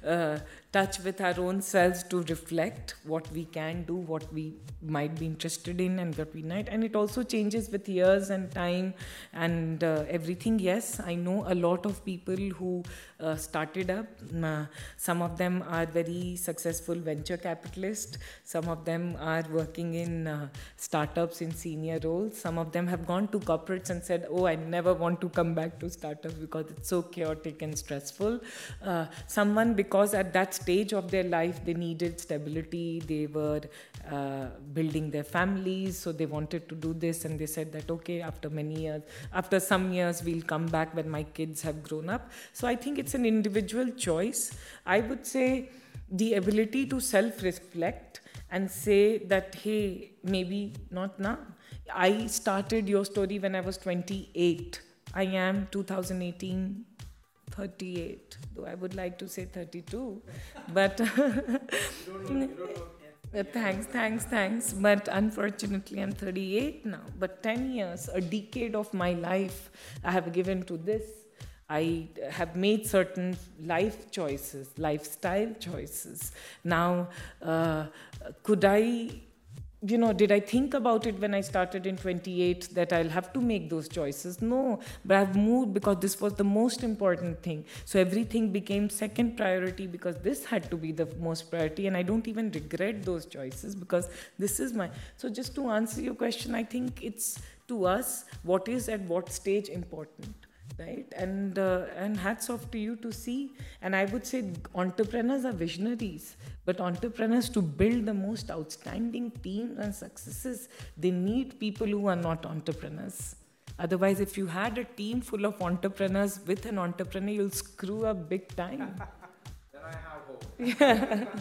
uh, touch with our own selves to reflect what we can do, what we might be interested in, and what we might. And it also changes with years and time and uh, everything. Yes, I know a lot of people who uh, started up. Uh, some of them are very successful venture capitalists. Some of them are working in uh, startups in senior roles. Some of them have gone to corporates and said, "Oh, I never want to come back to startups because it's so chaotic and stressful." Uh, someone because at that stage of their life they needed stability. They were uh, building their families, so they wanted to do this, and they said that okay, after many years, after some years, we'll come back when my kids have grown up. So I think it's an individual choice. I would say the ability to self-reflect and say that hey, maybe not now. I started YourStory when I was 28. I am 2018 38 though i would like to say 32 but Uh, thanks thanks thanks. But unfortunately i'm 38 now. But 10 years a decade of my life i have given to this. I have made certain life choices lifestyle choices. Now uh, could i you know, did I think about it when I started in 28 that I'll have to make those choices? No, but I've moved because this was the most important thing. So everything became second priority because this had to be the most priority, and I don't even regret those choices because this is my. So just to answer your question, I think it's to us what is at what stage important right and uh, and hats off to you to see and i would say entrepreneurs are visionaries but entrepreneurs to build the most outstanding teams and successes they need people who are not entrepreneurs otherwise if you had a team full of entrepreneurs with an entrepreneur you'll screw up big time then i have hope yeah.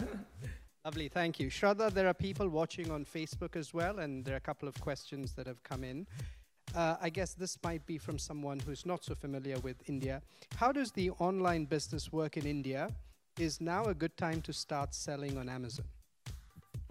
Lovely, thank you. Shradha, there are people watching on Facebook as well, and there are a couple of questions that have come in. Uh, I guess this might be from someone who's not so familiar with India. How does the online business work in India? Is now a good time to start selling on Amazon?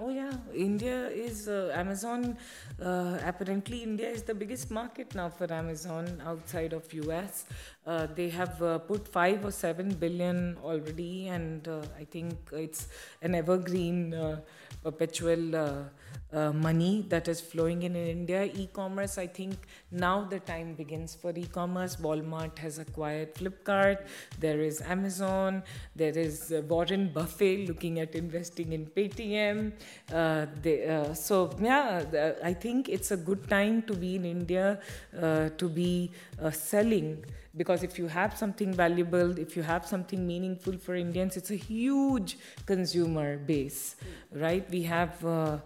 Oh yeah, India is uh, Amazon. Uh, apparently, India is the biggest market now for Amazon outside of US. Uh, they have uh, put five or seven billion already, and uh, I think it's an evergreen, uh, perpetual uh, money that is flowing in in India. E-commerce, I think now the time begins for e-commerce. Walmart has acquired Flipkart. There is Amazon. There is uh, Warren Buffett looking at investing in Paytm. Uh, they, uh, so yeah, I think it's a good time to be in India uh, to be uh, selling because if you have something valuable if you have something meaningful for indians it's a huge consumer base right we have uh,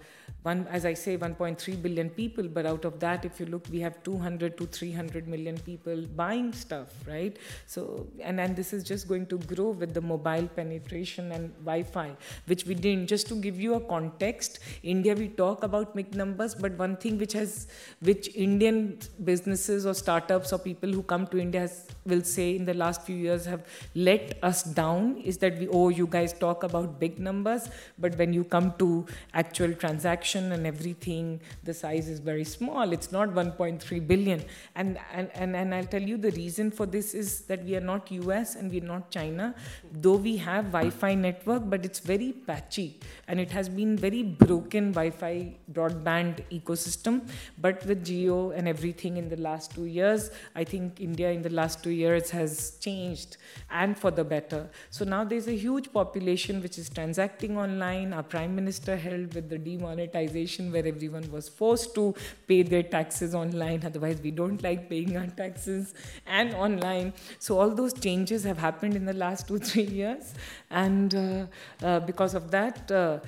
one, as I say, 1.3 billion people, but out of that, if you look, we have 200 to 300 million people buying stuff, right? So, and and this is just going to grow with the mobile penetration and Wi-Fi, which we didn't. Just to give you a context, India we talk about big numbers, but one thing which has, which Indian businesses or startups or people who come to India has, will say in the last few years have let us down is that we, oh, you guys talk about big numbers, but when you come to actual transactions and everything, the size is very small. It's not 1.3 billion. And, and, and, and I'll tell you the reason for this is that we are not US and we're not China, though we have Wi Fi network, but it's very patchy and it has been very broken Wi Fi broadband ecosystem. But with Jio and everything in the last two years, I think India in the last two years has changed and for the better. So now there's a huge population which is transacting online. Our Prime Minister held with the demonetization where everyone was forced to pay their taxes online. Otherwise, we don't like paying our taxes and online. So all those changes have happened in the last two three years, and uh, uh, because of that. Uh,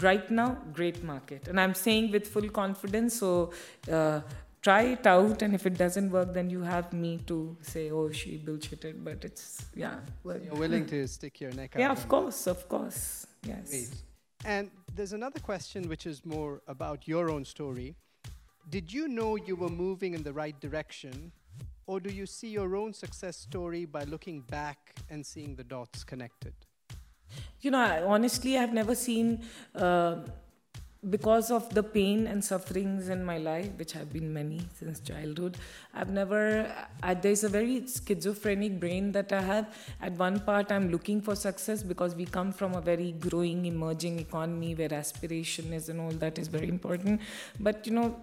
right now, great market. And I'm saying with full confidence, so uh, try it out and if it doesn't work then you have me to say oh she bullshitted but it's yeah well, you're willing to stick your neck out yeah of course of course yes Great. And there's another question which is more about your own story. Did you know you were moving in the right direction, or do you see your own success story by looking back and seeing the dots connected? You know, I, honestly, I've never seen uh, because of the pain and sufferings in my life, which have been many since childhood, I've never, I, there's a very schizophrenic brain that I have. At one part, I'm looking for success because we come from a very growing, emerging economy where aspiration is and all that is very important. But, you know,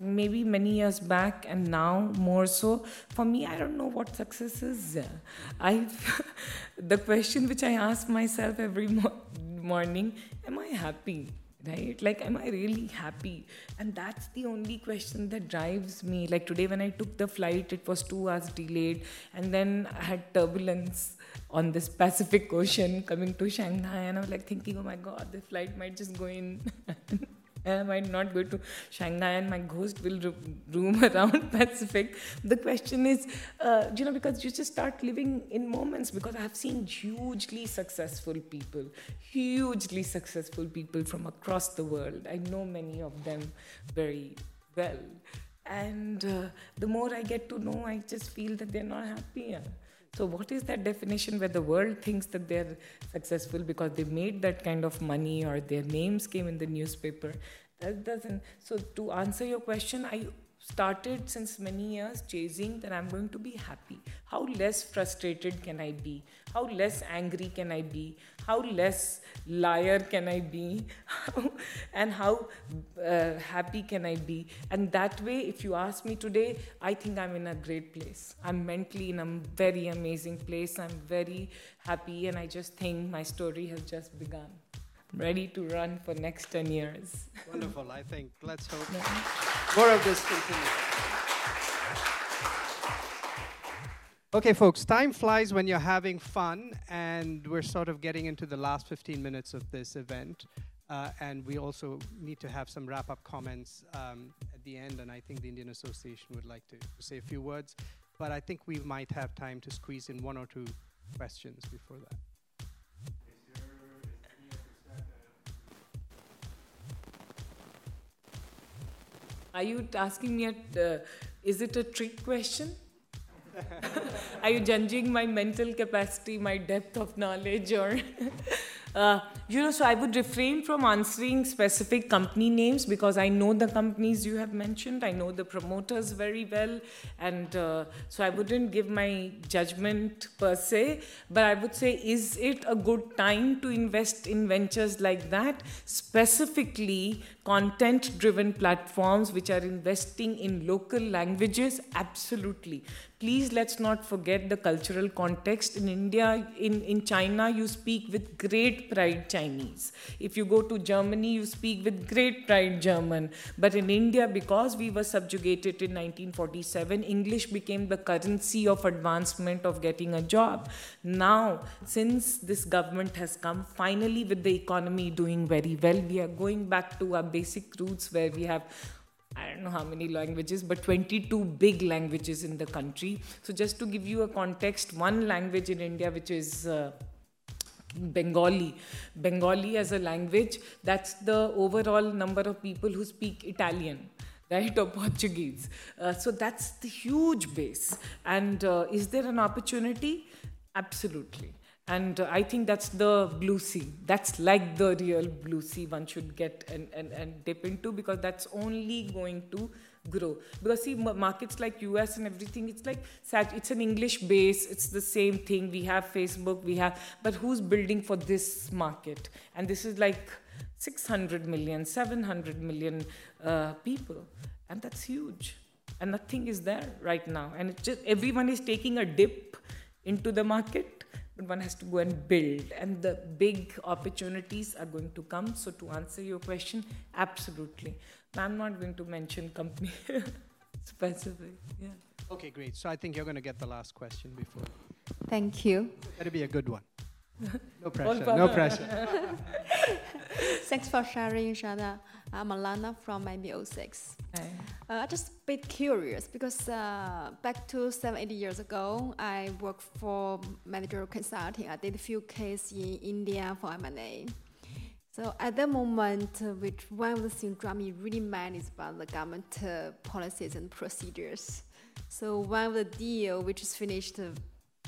maybe many years back and now more so for me i don't know what success is i the question which i ask myself every mo- morning am i happy right? Like am i really happy? And that's the only question that drives me. Like today when i took the flight it was 2 hours delayed and then i had turbulence on this pacific ocean coming to shanghai and i was like thinking oh my god the flight might just go in I might not go to Shanghai and my ghost will roam around Pacific. The question is, uh, you know, because you just start living in moments. Because I've seen hugely successful people, hugely successful people from across the world. I know many of them very well. And uh, the more I get to know, I just feel that they're not happy. So, what is that definition where the world thinks that they're successful because they made that kind of money or their names came in the newspaper? That doesn't. So, to answer your question, I started since many years chasing, that I'm going to be happy. How less frustrated can I be? How less angry can I be? How less liar can I be? and how uh, happy can I be? And that way, if you ask me today, I think I'm in a great place. I'm mentally in a very amazing place. I'm very happy, and I just think my story has just begun I'm ready to run for next 10 years. Wonderful, I think. Let's hope more of this continues. Okay, folks, time flies when you're having fun, and we're sort of getting into the last 15 minutes of this event. Uh, and we also need to have some wrap up comments um, at the end, and I think the Indian Association would like to say a few words. But I think we might have time to squeeze in one or two questions before that. Are you asking me, a, uh, is it a trick question? Are you judging my mental capacity, my depth of knowledge, or Uh, you know, so I would refrain from answering specific company names because I know the companies you have mentioned. I know the promoters very well, and uh, so I wouldn't give my judgment per se. But I would say, is it a good time to invest in ventures like that? Specifically, content-driven platforms which are investing in local languages. Absolutely please let's not forget the cultural context. In india in, in china you speak with great pride chinese. If you go to germany you speak with great pride german. But in india because we were subjugated in 1947 english became the currency of advancement of getting a job. Now since this government has come finally with the economy doing very well we are going back to our basic roots where we have I don't know how many languages, but 22 big languages in the country. So, just to give you a context, one language in India, which is uh, Bengali. Bengali as a language, that's the overall number of people who speak Italian right or portuguese uh, so that's the huge base and uh, is there an opportunity absolutely and i think that's the blue sea. That's like the real blue sea one should get and, and, and dip into because that's only going to grow. Because see markets like us and everything it's like it's an english base. It's the same thing. We have facebook we have but who's building for this market? And this is like 600 million 700 million uh, people. And that's huge. And nothing is there right now. And it's just everyone is taking a dip into the market but one has to go and build and the big opportunities are going to come. So to answer your question absolutely. I'm not going to mention company specific yeah. Okay great. So i think you're going to get the last question before. Thank you. That'll be a good one no pressure no pressure thanks for sharing Shana. I'm Alana from MB06. Uh, I'm just a bit curious because uh, back to seven, eight years ago, I worked for managerial consulting. I did a few cases in India for M&A. So at that moment, uh, which one of the things drove me really mad is about the government uh, policies and procedures. So one of the deal which is finished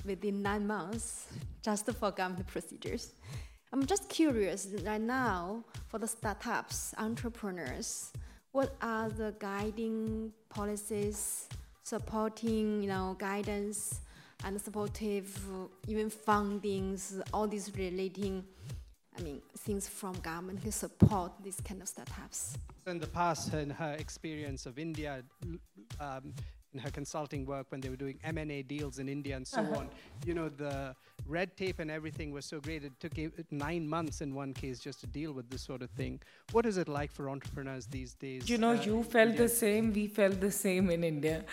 within nine months, just for government procedures. I'm just curious right now for the startups, entrepreneurs, what are the guiding policies, supporting, you know, guidance and supportive, even fundings, all these relating, I mean, things from government to support these kind of startups. In the past, in her experience of India, um, in her consulting work when they were doing M&A deals in India and so uh-huh. on. You know, the red tape and everything was so great. It took nine months in one case just to deal with this sort of thing. What is it like for entrepreneurs these days? You know, uh, you felt India? the same. We felt the same in India,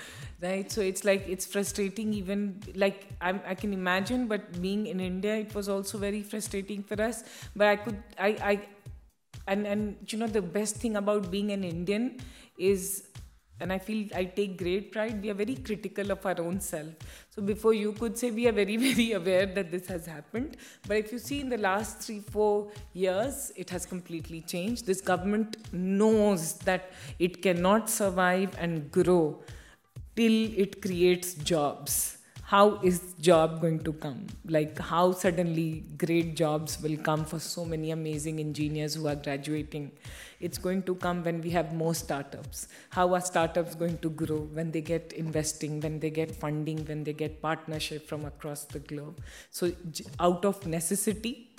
right? So it's like it's frustrating. Even like I'm, I can imagine, but being in India, it was also very frustrating for us. But I could, I, I, and and you know, the best thing about being an Indian is and i feel i take great pride. We are very critical of our own self. So before you could say we are very very aware that this has happened. But if you see in the last 3 4 years it has completely changed. This government knows that it cannot survive and grow till it creates jobs how is job going to come? Like how suddenly great jobs will come for so many amazing engineers who are graduating. It's going to come when we have more startups. How are startups going to grow when they get investing, when they get funding, when they get partnership from across the globe? So out of necessity,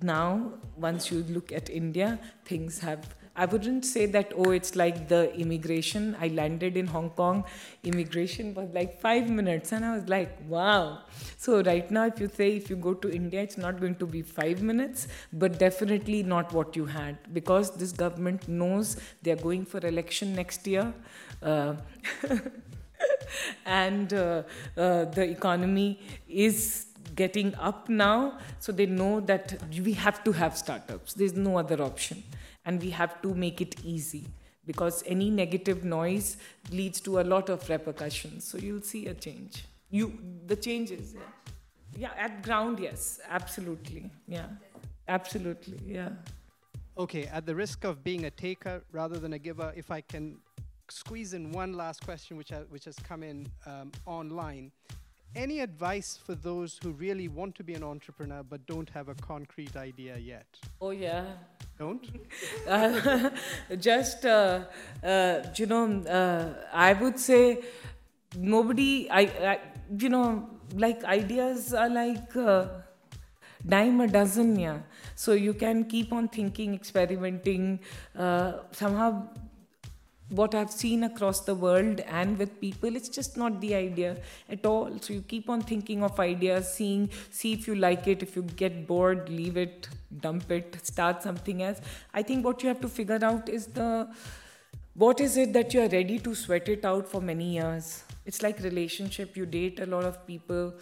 now once you look at India, things have I wouldn't say that, oh, it's like the immigration. I landed in Hong Kong, immigration was like five minutes, and I was like, wow. So, right now, if you say if you go to India, it's not going to be five minutes, but definitely not what you had because this government knows they're going for election next year. Uh, and uh, uh, the economy is getting up now, so they know that we have to have startups. There's no other option and we have to make it easy because any negative noise leads to a lot of repercussions. So you'll see a change. You the changes yeah yeah at ground yes. Absolutely. Yeah. Absolutely. Yeah. Okay at the risk of being a taker rather than a giver if i can squeeze in one last question which, I, which has come in um, online any advice for those who really want to be an entrepreneur but don't have a concrete idea yet? Oh, yeah. Don't? uh, just, uh, uh, you know, uh, I would say nobody, I, I, you know, like ideas are like uh, dime a dozen, yeah. So you can keep on thinking, experimenting, uh, somehow what I've seen across the world and with people, it's just not the idea at all. So you keep on thinking of ideas, seeing, see if you like it. If you get bored, leave it, dump it, start something else. I think what you have to figure out is the what is it that you are ready to sweat it out for many years. It's like relationship. You date a lot of people.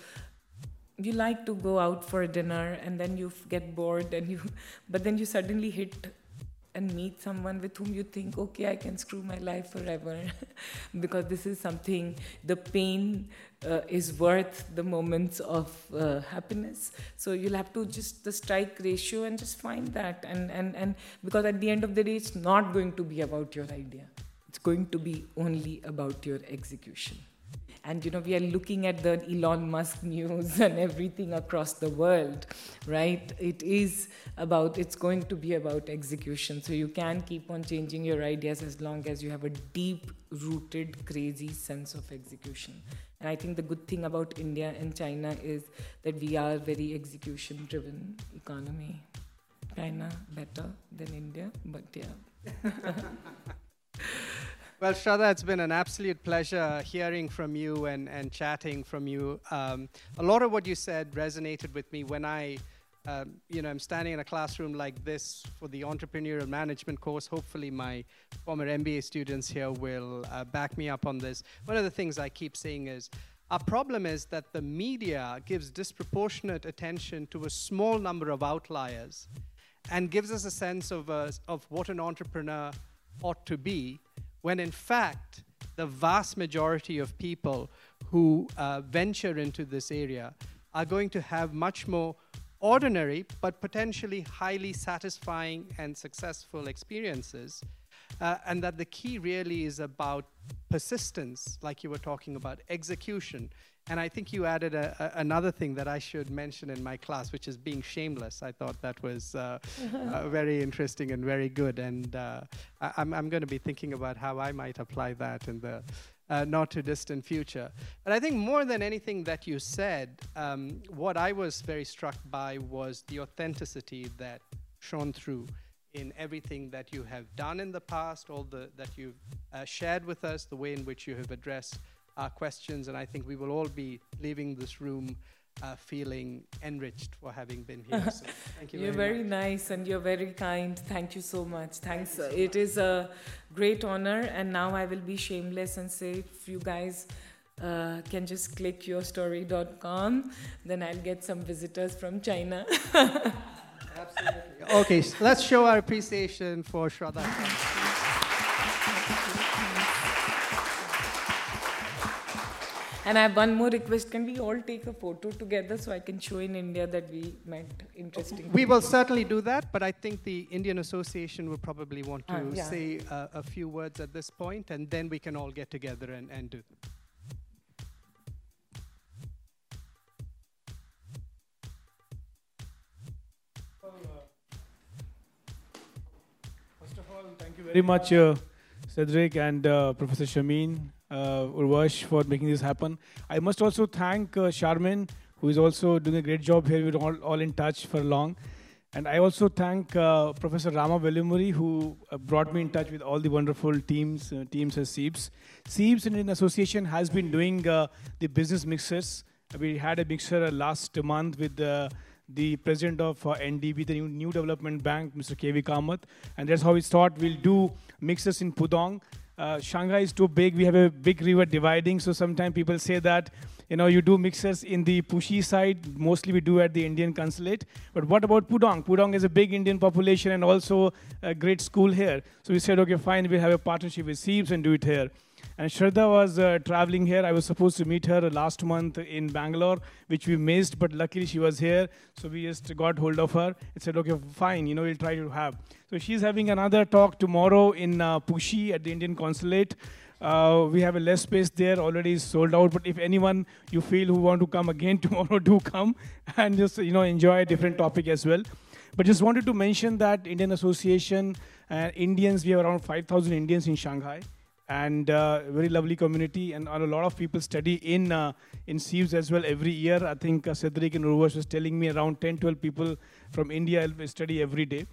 You like to go out for dinner and then you get bored and you, but then you suddenly hit and meet someone with whom you think, okay, I can screw my life forever because this is something, the pain uh, is worth the moments of uh, happiness. So you'll have to just the strike ratio and just find that. And, and, and because at the end of the day, it's not going to be about your idea, it's going to be only about your execution and you know we are looking at the Elon Musk news and everything across the world, right? It is about it's going to be about execution. So you can keep on changing your ideas as long as you have a deep rooted, crazy sense of execution. And I think the good thing about India and China is that we are very execution driven economy. China better than India, but yeah. Well, Shradha, it's been an absolute pleasure hearing from you and, and chatting from you. Um, a lot of what you said resonated with me when I, um, you know, I'm standing in a classroom like this for the entrepreneurial management course. Hopefully, my former MBA students here will uh, back me up on this. One of the things I keep saying is, our problem is that the media gives disproportionate attention to a small number of outliers and gives us a sense of, uh, of what an entrepreneur ought to be when in fact, the vast majority of people who uh, venture into this area are going to have much more ordinary but potentially highly satisfying and successful experiences. Uh, and that the key really is about persistence, like you were talking about, execution, and I think you added a, a, another thing that I should mention in my class, which is being shameless. I thought that was uh, uh, very interesting and very good. And uh, I, am I'm, I'm going to be thinking about how I might apply that in the uh, not too distant future. But I think more than anything that you said, um, what I was very struck by was the authenticity that shone through in everything that you have done in the past, all the that you've uh, shared with us, the way in which you have addressed our questions, and I think we will all be leaving this room uh, feeling enriched for having been here. So thank you. you're very, very nice and you're very kind. Thank you so much. Thanks. Thank so it much. is a great honor, and now I will be shameless and say if you guys. Uh, can just click yourstory.com, then I'll get some visitors from China. Absolutely. Okay, so let's show our appreciation for Shradha. And I have one more request. Can we all take a photo together so I can show in India that we met? Interesting. We people. will certainly do that, but I think the Indian Association will probably want to uh, yeah. say uh, a few words at this point, and then we can all get together and, and do. First of all, thank you very much, uh, Cedric and uh, Professor Shameen uh, Urvash, for making this happen. I must also thank uh, Charmin, who is also doing a great job here. We're all, all in touch for long. And I also thank uh, Professor Rama Velamuri, who uh, brought me in touch with all the wonderful teams, uh, teams at CEIBS. CEIBS Indian Association has been doing uh, the business mixers. We had a mixer last month with uh, the president of uh, NDB, the new, new development bank, Mr. KV Kamath. And that's how we thought we'll do mixers in Pudong. Uh, Shanghai is too big. We have a big river dividing. So sometimes people say that, you know, you do mixers in the Puxi side. Mostly we do at the Indian consulate. But what about Pudong? Pudong is a big Indian population and also a great school here. So we said, okay, fine, we'll have a partnership with CEIBS and do it here. And Shradha was uh, traveling here. I was supposed to meet her last month in Bangalore, which we missed, but luckily she was here. So we just got hold of her and said, okay, fine, you know, we'll try to have. So she's having another talk tomorrow in uh, Puxi at the Indian consulate. Uh, we have a less space there, already sold out. But if anyone you feel who want to come again tomorrow, do come and just you know enjoy a different topic as well. But just wanted to mention that Indian Association, uh, Indians, we have around 5,000 Indians in Shanghai and uh, very lovely community and a lot of people study in uh, in CEIBS as well every year. I think uh, cedric and Urvash was telling me around 10 12 people from india study every day.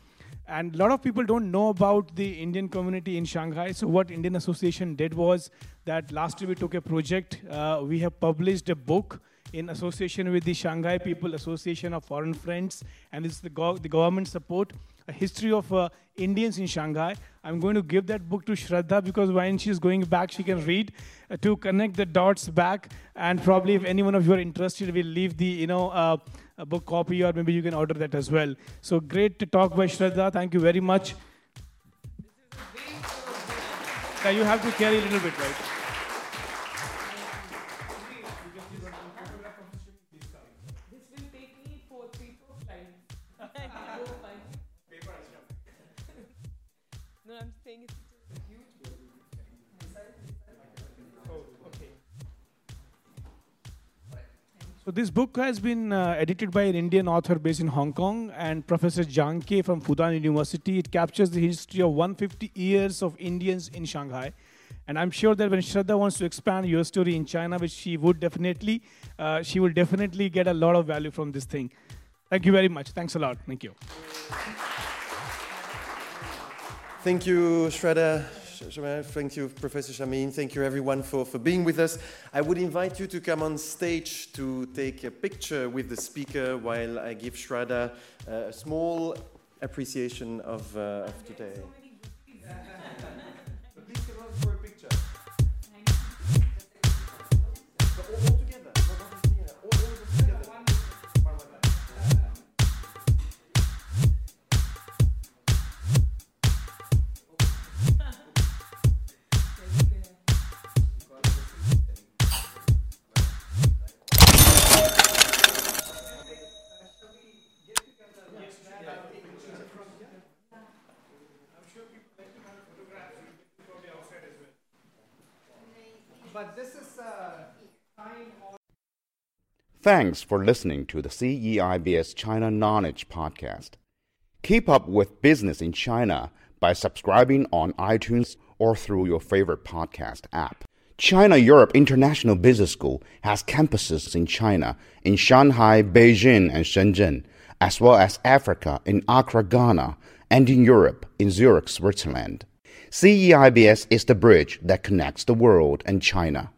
And a lot of people don't know about the indian community in shanghai. So what indian association did was that last year we took a project uh, we have published a book in association with the Shanghai People Association of Foreign Friends, and it's the, go- the government support, history of uh, Indians in Shanghai. I'm going to give that book to Shradha because when she's going back, she can read uh, to connect the dots back. And probably, if anyone of you are interested, we'll leave the you know uh, book copy, or maybe you can order that as well. So great to talk by Shradha. Thank you very much. Now you have to carry a little bit, right? So this book has been uh, edited by an Indian author based in Hong Kong and Professor Zhang Ke from Fudan University. It captures the history of 150 years of Indians in Shanghai. And I'm sure that when Shradha wants to expand YourStory in China, which she would definitely, uh, she will definitely get a lot of value from this thing. Thank you very much. Thanks a lot. Thank you. Thank you, Shradha. Thank you, Professor Shameen. Thank you, everyone, for, for being with us. I would invite you to come on stage to take a picture with the speaker while I give Shradha uh, a small appreciation of, uh, of today. Thanks for listening to the CEIBS China Knowledge Podcast. Keep up with business in China by subscribing on iTunes or through your favorite podcast app. China Europe International Business School has campuses in China, in Shanghai, Beijing, and Shenzhen, as well as Africa in Accra, Ghana, and in Europe in Zurich, Switzerland. CEIBS is the bridge that connects the world and China.